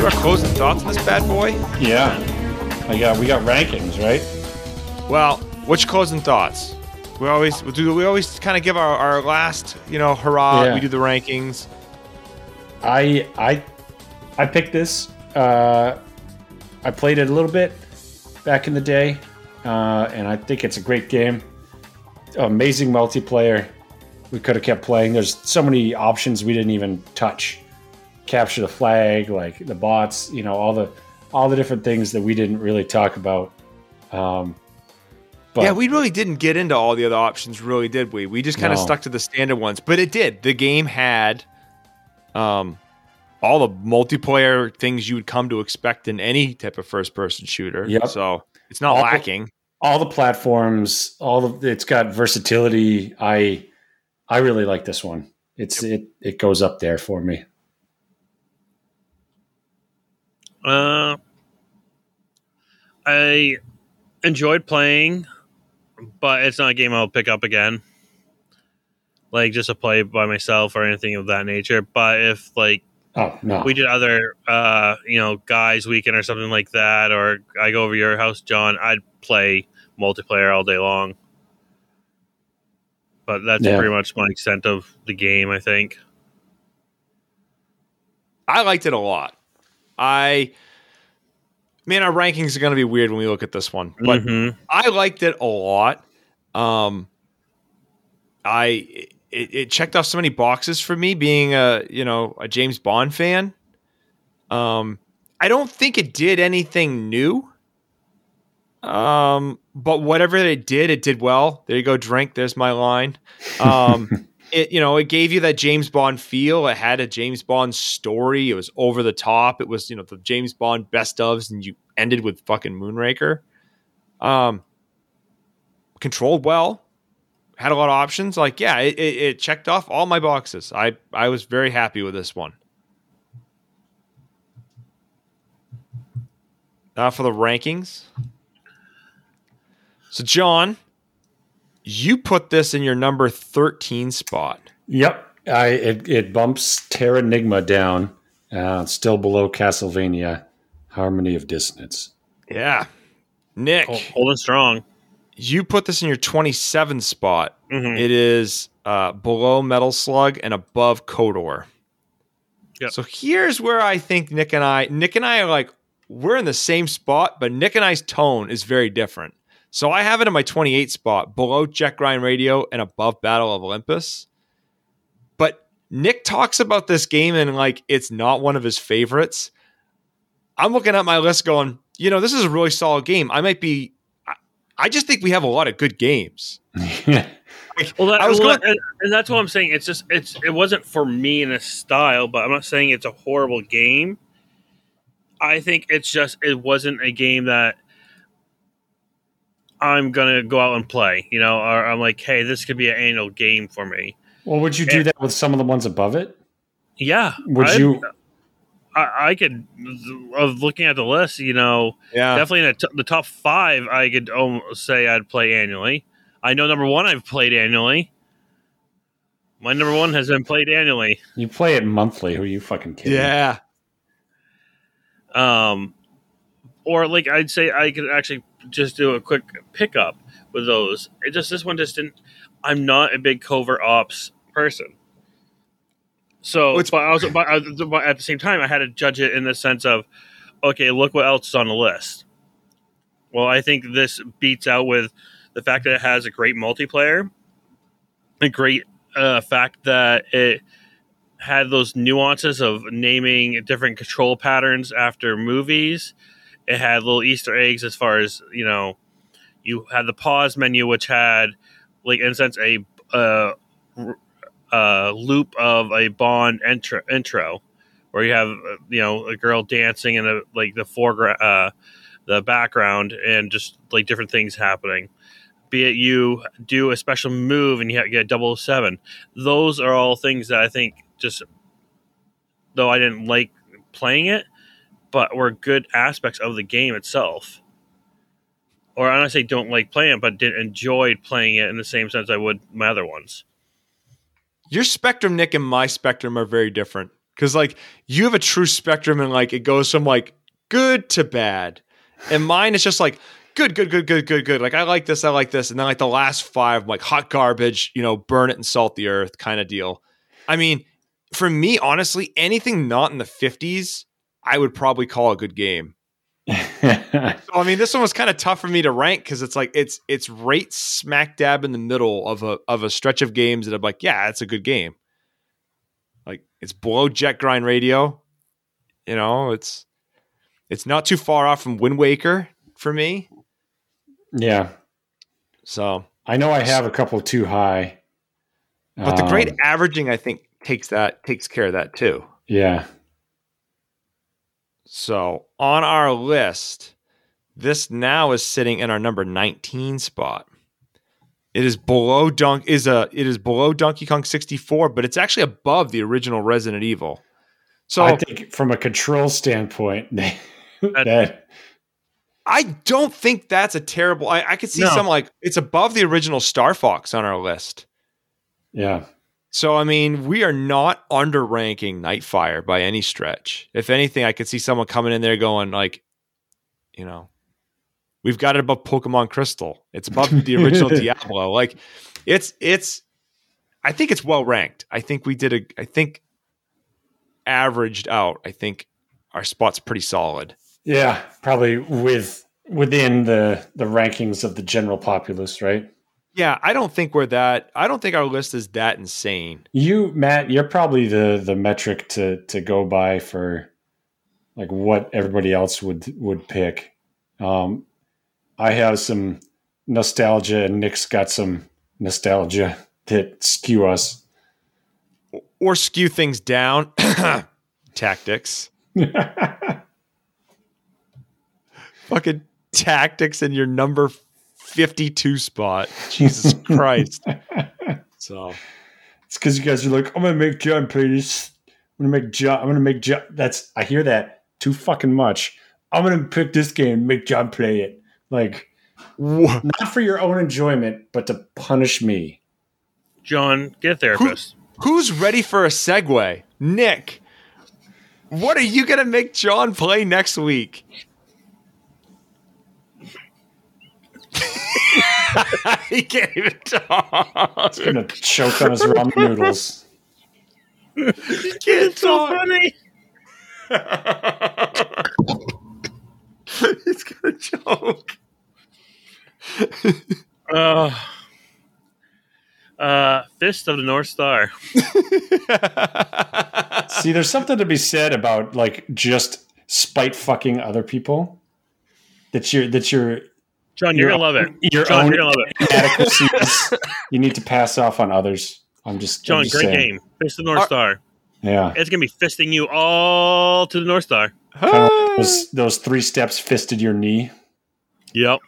our closing thoughts on this bad boy? yeah. I got we got rankings, right? Well, which closing thoughts? We always we do. We always kind of give our, our last, you know, hurrah. Yeah. We do the rankings. I I I picked this. Uh, I played it a little bit back in the day, uh, and I think it's a great game. Amazing multiplayer. We could have kept playing. There's so many options we didn't even touch. Capture the flag, like the bots, you know, all the all the different things that we didn't really talk about. Um, but yeah, we really didn't get into all the other options, really, did we? We just kind of No. stuck to the standard ones. But it did. The game had um all the multiplayer things you would come to expect in any type of first person shooter. Yep. So it's not All- lacking. all the platforms, all of it's got versatility. I I really like this one. It's it it goes up there for me. Uh, I enjoyed playing, but it's not a game I'll pick up again. Like just to play by myself or anything of that nature. But if like Oh no, we did other, uh, you know, guys weekend or something like that, or I go over your house, John, I'd play multiplayer all day long. But that's Yeah. pretty much my extent of the game. I think. I liked it a lot. I man, our rankings are going to be weird when we look at this one, but Mhm. I liked it a lot. Um, I it, it checked off so many boxes for me being a you know a James Bond fan. Um, I don't think it did anything new. Um, but whatever it did, it did well. There you go, drink. There's my line. Um, it you know it gave you that James Bond feel. It had a James Bond story. It was over the top. It was you know the James Bond best ofs, and you ended with fucking Moonraker. Um, controlled well, had a lot of options. Like yeah, it, it, it checked off all my boxes. I I was very happy with this one. Now for the rankings. So John, you put this in your number 13 spot. Yep, I it, it bumps Terra Terranigma down. Uh, still below Castlevania, Harmony of Dissonance. Yeah. Nick, Hol- Holding strong. you put this in your 27 spot. Mhm. It is uh, below Metal Slug and above KOTOR. Yep. So here's where I think Nick and I, Nick and I are like, we're in the same spot, but Nick and I's tone is very different. So I have it in my 28 spot, below Jet Grind Radio and above Battle of Olympus. But Nick talks about this game and like it's not one of his favorites. I'm looking at my list going, you know, this is a really solid game. I might be, I, I just think we have a lot of good games. Well, that, I was well, going- and, and that's what I'm saying. It's just it's it wasn't for me in a style, but I'm not saying it's a horrible game. I think it's just it wasn't a game that I'm gonna go out and play. You know, or I'm like, hey, this could be an annual game for me. well, would you do that with some of the ones above it? Yeah, Would I'd- you? I, I could of looking at the list. You know, Yeah. definitely in the, t- the top five, I could almost say I'd play annually. I know number one I've played annually. My number one has been played annually. You play it monthly. Who are you fucking kidding? Yeah. um or like i'd say i could actually just do a quick pickup with those it just this one just didn't i'm not a big covert ops person so it's- but i was but, I- but at the same time i had to judge it in the sense of okay look what else is on the list well i think this beats out with the fact that it has a great multiplayer a great uh, fact that it had those nuances of naming different control patterns after movies. It had little Easter eggs as far as you know. You had the pause menu, which had, like, in a sense, a uh, uh, loop of a Bond intro, intro, where you have uh, you know a girl dancing in a like the foreground, uh, the background, and just like different things happening. Be it you do a special move and you get double seven. Those are all things that I think just though I didn't like playing it, but were good aspects of the game itself. Or I don't say don't like playing but did enjoyed playing it in the same sense I would my other ones. Your spectrum, Nick, and my spectrum are very different. Cause like you have a true spectrum and like it goes from like good to bad. And mine is just like good, good, good, good, good, good. Like I like this, I like this, and then like the last five, like hot garbage, you know, burn it and salt the earth kind of deal. I mean, for me, honestly, anything not in the fifties, I would probably call a good game. So I mean, this one was kind of tough for me to rank because it's like it's it's right smack dab in the middle of a of a stretch of games that I'm like, yeah, it's a good game. Like it's below Jet Grind Radio, you know, it's it's not too far off from Wind Waker for me. yeah. So, I know I have a couple too high. but the great Um, averaging, I think, takes that takes care of that too. Yeah. So on our list, this now is sitting in our number 19 spot. It is below Dunk is a it is below Donkey Kong 64, but it's actually above the original Resident Evil. So I I, think from a control standpoint, that don't think that's a terrible. I, I could see No. some like it's above the original Star Fox on our list. yeah. So I mean, we are not underranking Nightfire by any stretch. If anything, I could see someone coming in there going like, you know, we've got it above Pokemon Crystal. It's above the original Diablo. Like, it's it's. I think it's well ranked. I think we did a. I think averaged out. I think our spot's pretty solid. Yeah, probably with within the the rankings of the general populace, right? Yeah, I don't think we're that. I don't think our list is that insane. You, Matt, you're probably the the metric to to go by for like what everybody else would would pick. Um, I have some nostalgia, and Nick's got some nostalgia that skew us. Or skew things down. Tactics. fucking tactics and your number 52 spot. Jesus Christ. So, It's because you guys are like, I'm gonna make John play this. I'm gonna make John. I'm gonna make John. That's I hear that too fucking much. I'm gonna pick this game, make John play it. Like wha- not for your own enjoyment, but to punish me. John, get a therapist. who's ready for a segue? Nick, what are you going to make John play next week? he can't even talk. He's gonna choke on his ramen noodles. he Can't so talk. funny. He's going to choke. Uh, uh, Fist of the North Star. See, there's something to be said about like just spite fucking other people. That you're that you're John, you're Your gonna love it. your John, own you're gonna love it. inadequacies you need to pass off on others. I'm just I'm John, just great saying. game. Fist the North Are- Star. Yeah. It's gonna be fisting you all to the North Star. Kinda like those, those three steps fisted your knee. Yep.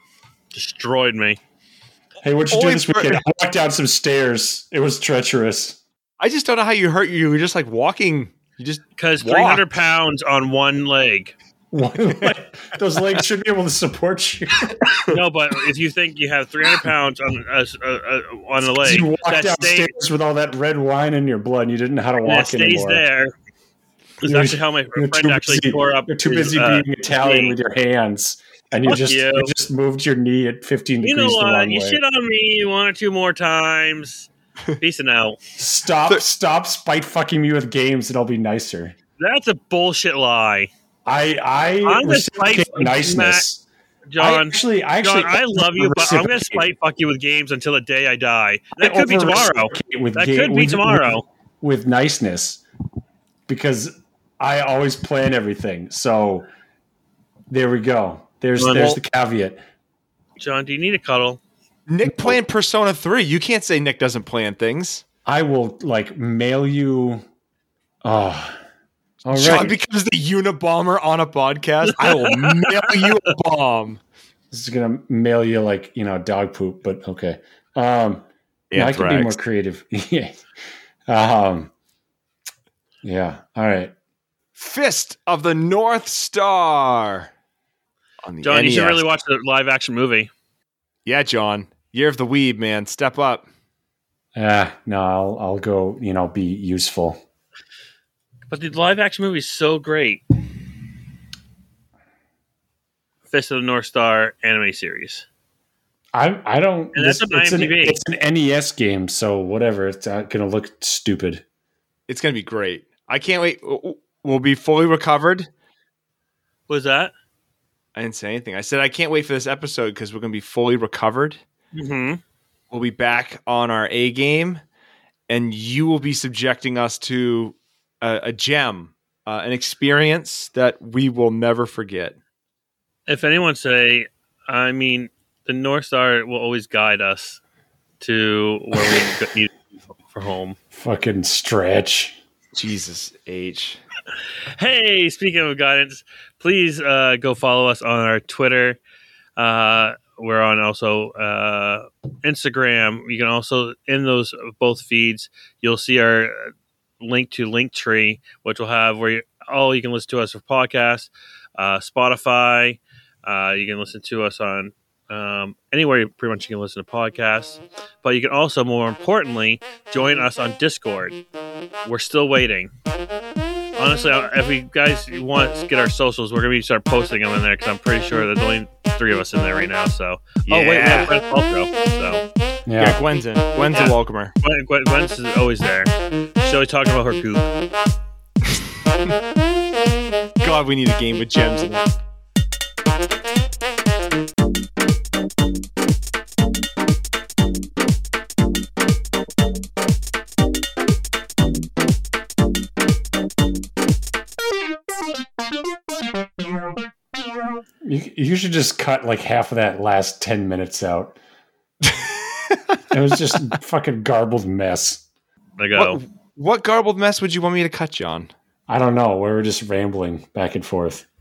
Destroyed me. Hey, what'd you do Only this for- weekend? I walked down some stairs. It was treacherous. I just don't know how you hurt you. You were just like walking. You just Because 300 pounds on one leg. One those legs should be able to support you. No, but if you think you have 300 pounds on a, a, a, on a leg, you walked that stays, with all that red wine in your blood. and You didn't know how to that walk stays anymore. there. Is You're- actually how my friend too actually busy, tore up. you're too his, busy uh, being Italian knee. with your hands, and you Fuck just you. you just moved your knee at 15 You degrees know what? You way. shit on me one or two more times. Peace and out. Stop! stop spite fucking me with games, and I'll be nicer. That's a bullshit lie. I I I'm gonna reciprocate spite- niceness. I John, actually, I actually, John, I love you, but I'm going to spite fuck you with games until the day I die. I That could be tomorrow. With That ga- could be with- tomorrow. with, with niceness, because I always plan everything. So there we go. There's Well, there's the caveat. John, do you need a cuddle? Nick playing Persona 3. You can't say Nick doesn't plan things. I will like mail you. Oh, all John becomes the Unabomber on a podcast. I will mail you a bomb. This is gonna mail you like you know dog poop, but okay. Um, yeah, I can be more creative. yeah. Um, yeah. All right. Fist of the North Star. On the John, you should really watch the live action movie. Yeah, John. Year of the Weeb, man. Step up. Ah, no, I'll I'll go. You know, be useful. But the live action movie is so great. Fist of the North Star anime series. I I don't. And that's this- it's, an, it's an NES game, so whatever. It's not gonna look stupid. It's gonna be great. I can't wait. We'll be fully recovered. What was that? I didn't say anything. I said I can't wait for this episode because we're gonna be fully recovered. hmm We'll be back on our A game, and you will be subjecting us to a, a gem, uh, an experience that we will never forget. If anyone say, I mean, the North Star will always guide us to where we go- need for home. Fucking stretch. Jesus H. Hey, speaking of guidance, please uh, go follow us on our Twitter. Uh, we're on also uh, Instagram. You can also in those both feeds, you'll see our uh, link to Linktree, which will have where you, all you can listen to us for podcasts, uh, Spotify. Uh, you can listen to us on um, anywhere pretty much you can listen to podcasts. But you can also, more importantly, join us on Discord. We're still waiting honestly, if we guys want to get our socials, we're gonna be start posting them in there because I'm pretty sure there's only three of us in there right now. So, oh wait, we have Brent Paltrow. So, Yeah, Yeah. Gwen's in. Gwen's Yeah. a welcomer. Gwen, Gwen, Gwen's is always there. She's always talking about her goop. God, we need a game with gems in it. You, you should just cut like half of that last 10 minutes out. it was just fucking garbled mess. I go. What, what garbled mess would you want me to cut, you on? I don't know. We were just rambling back and forth.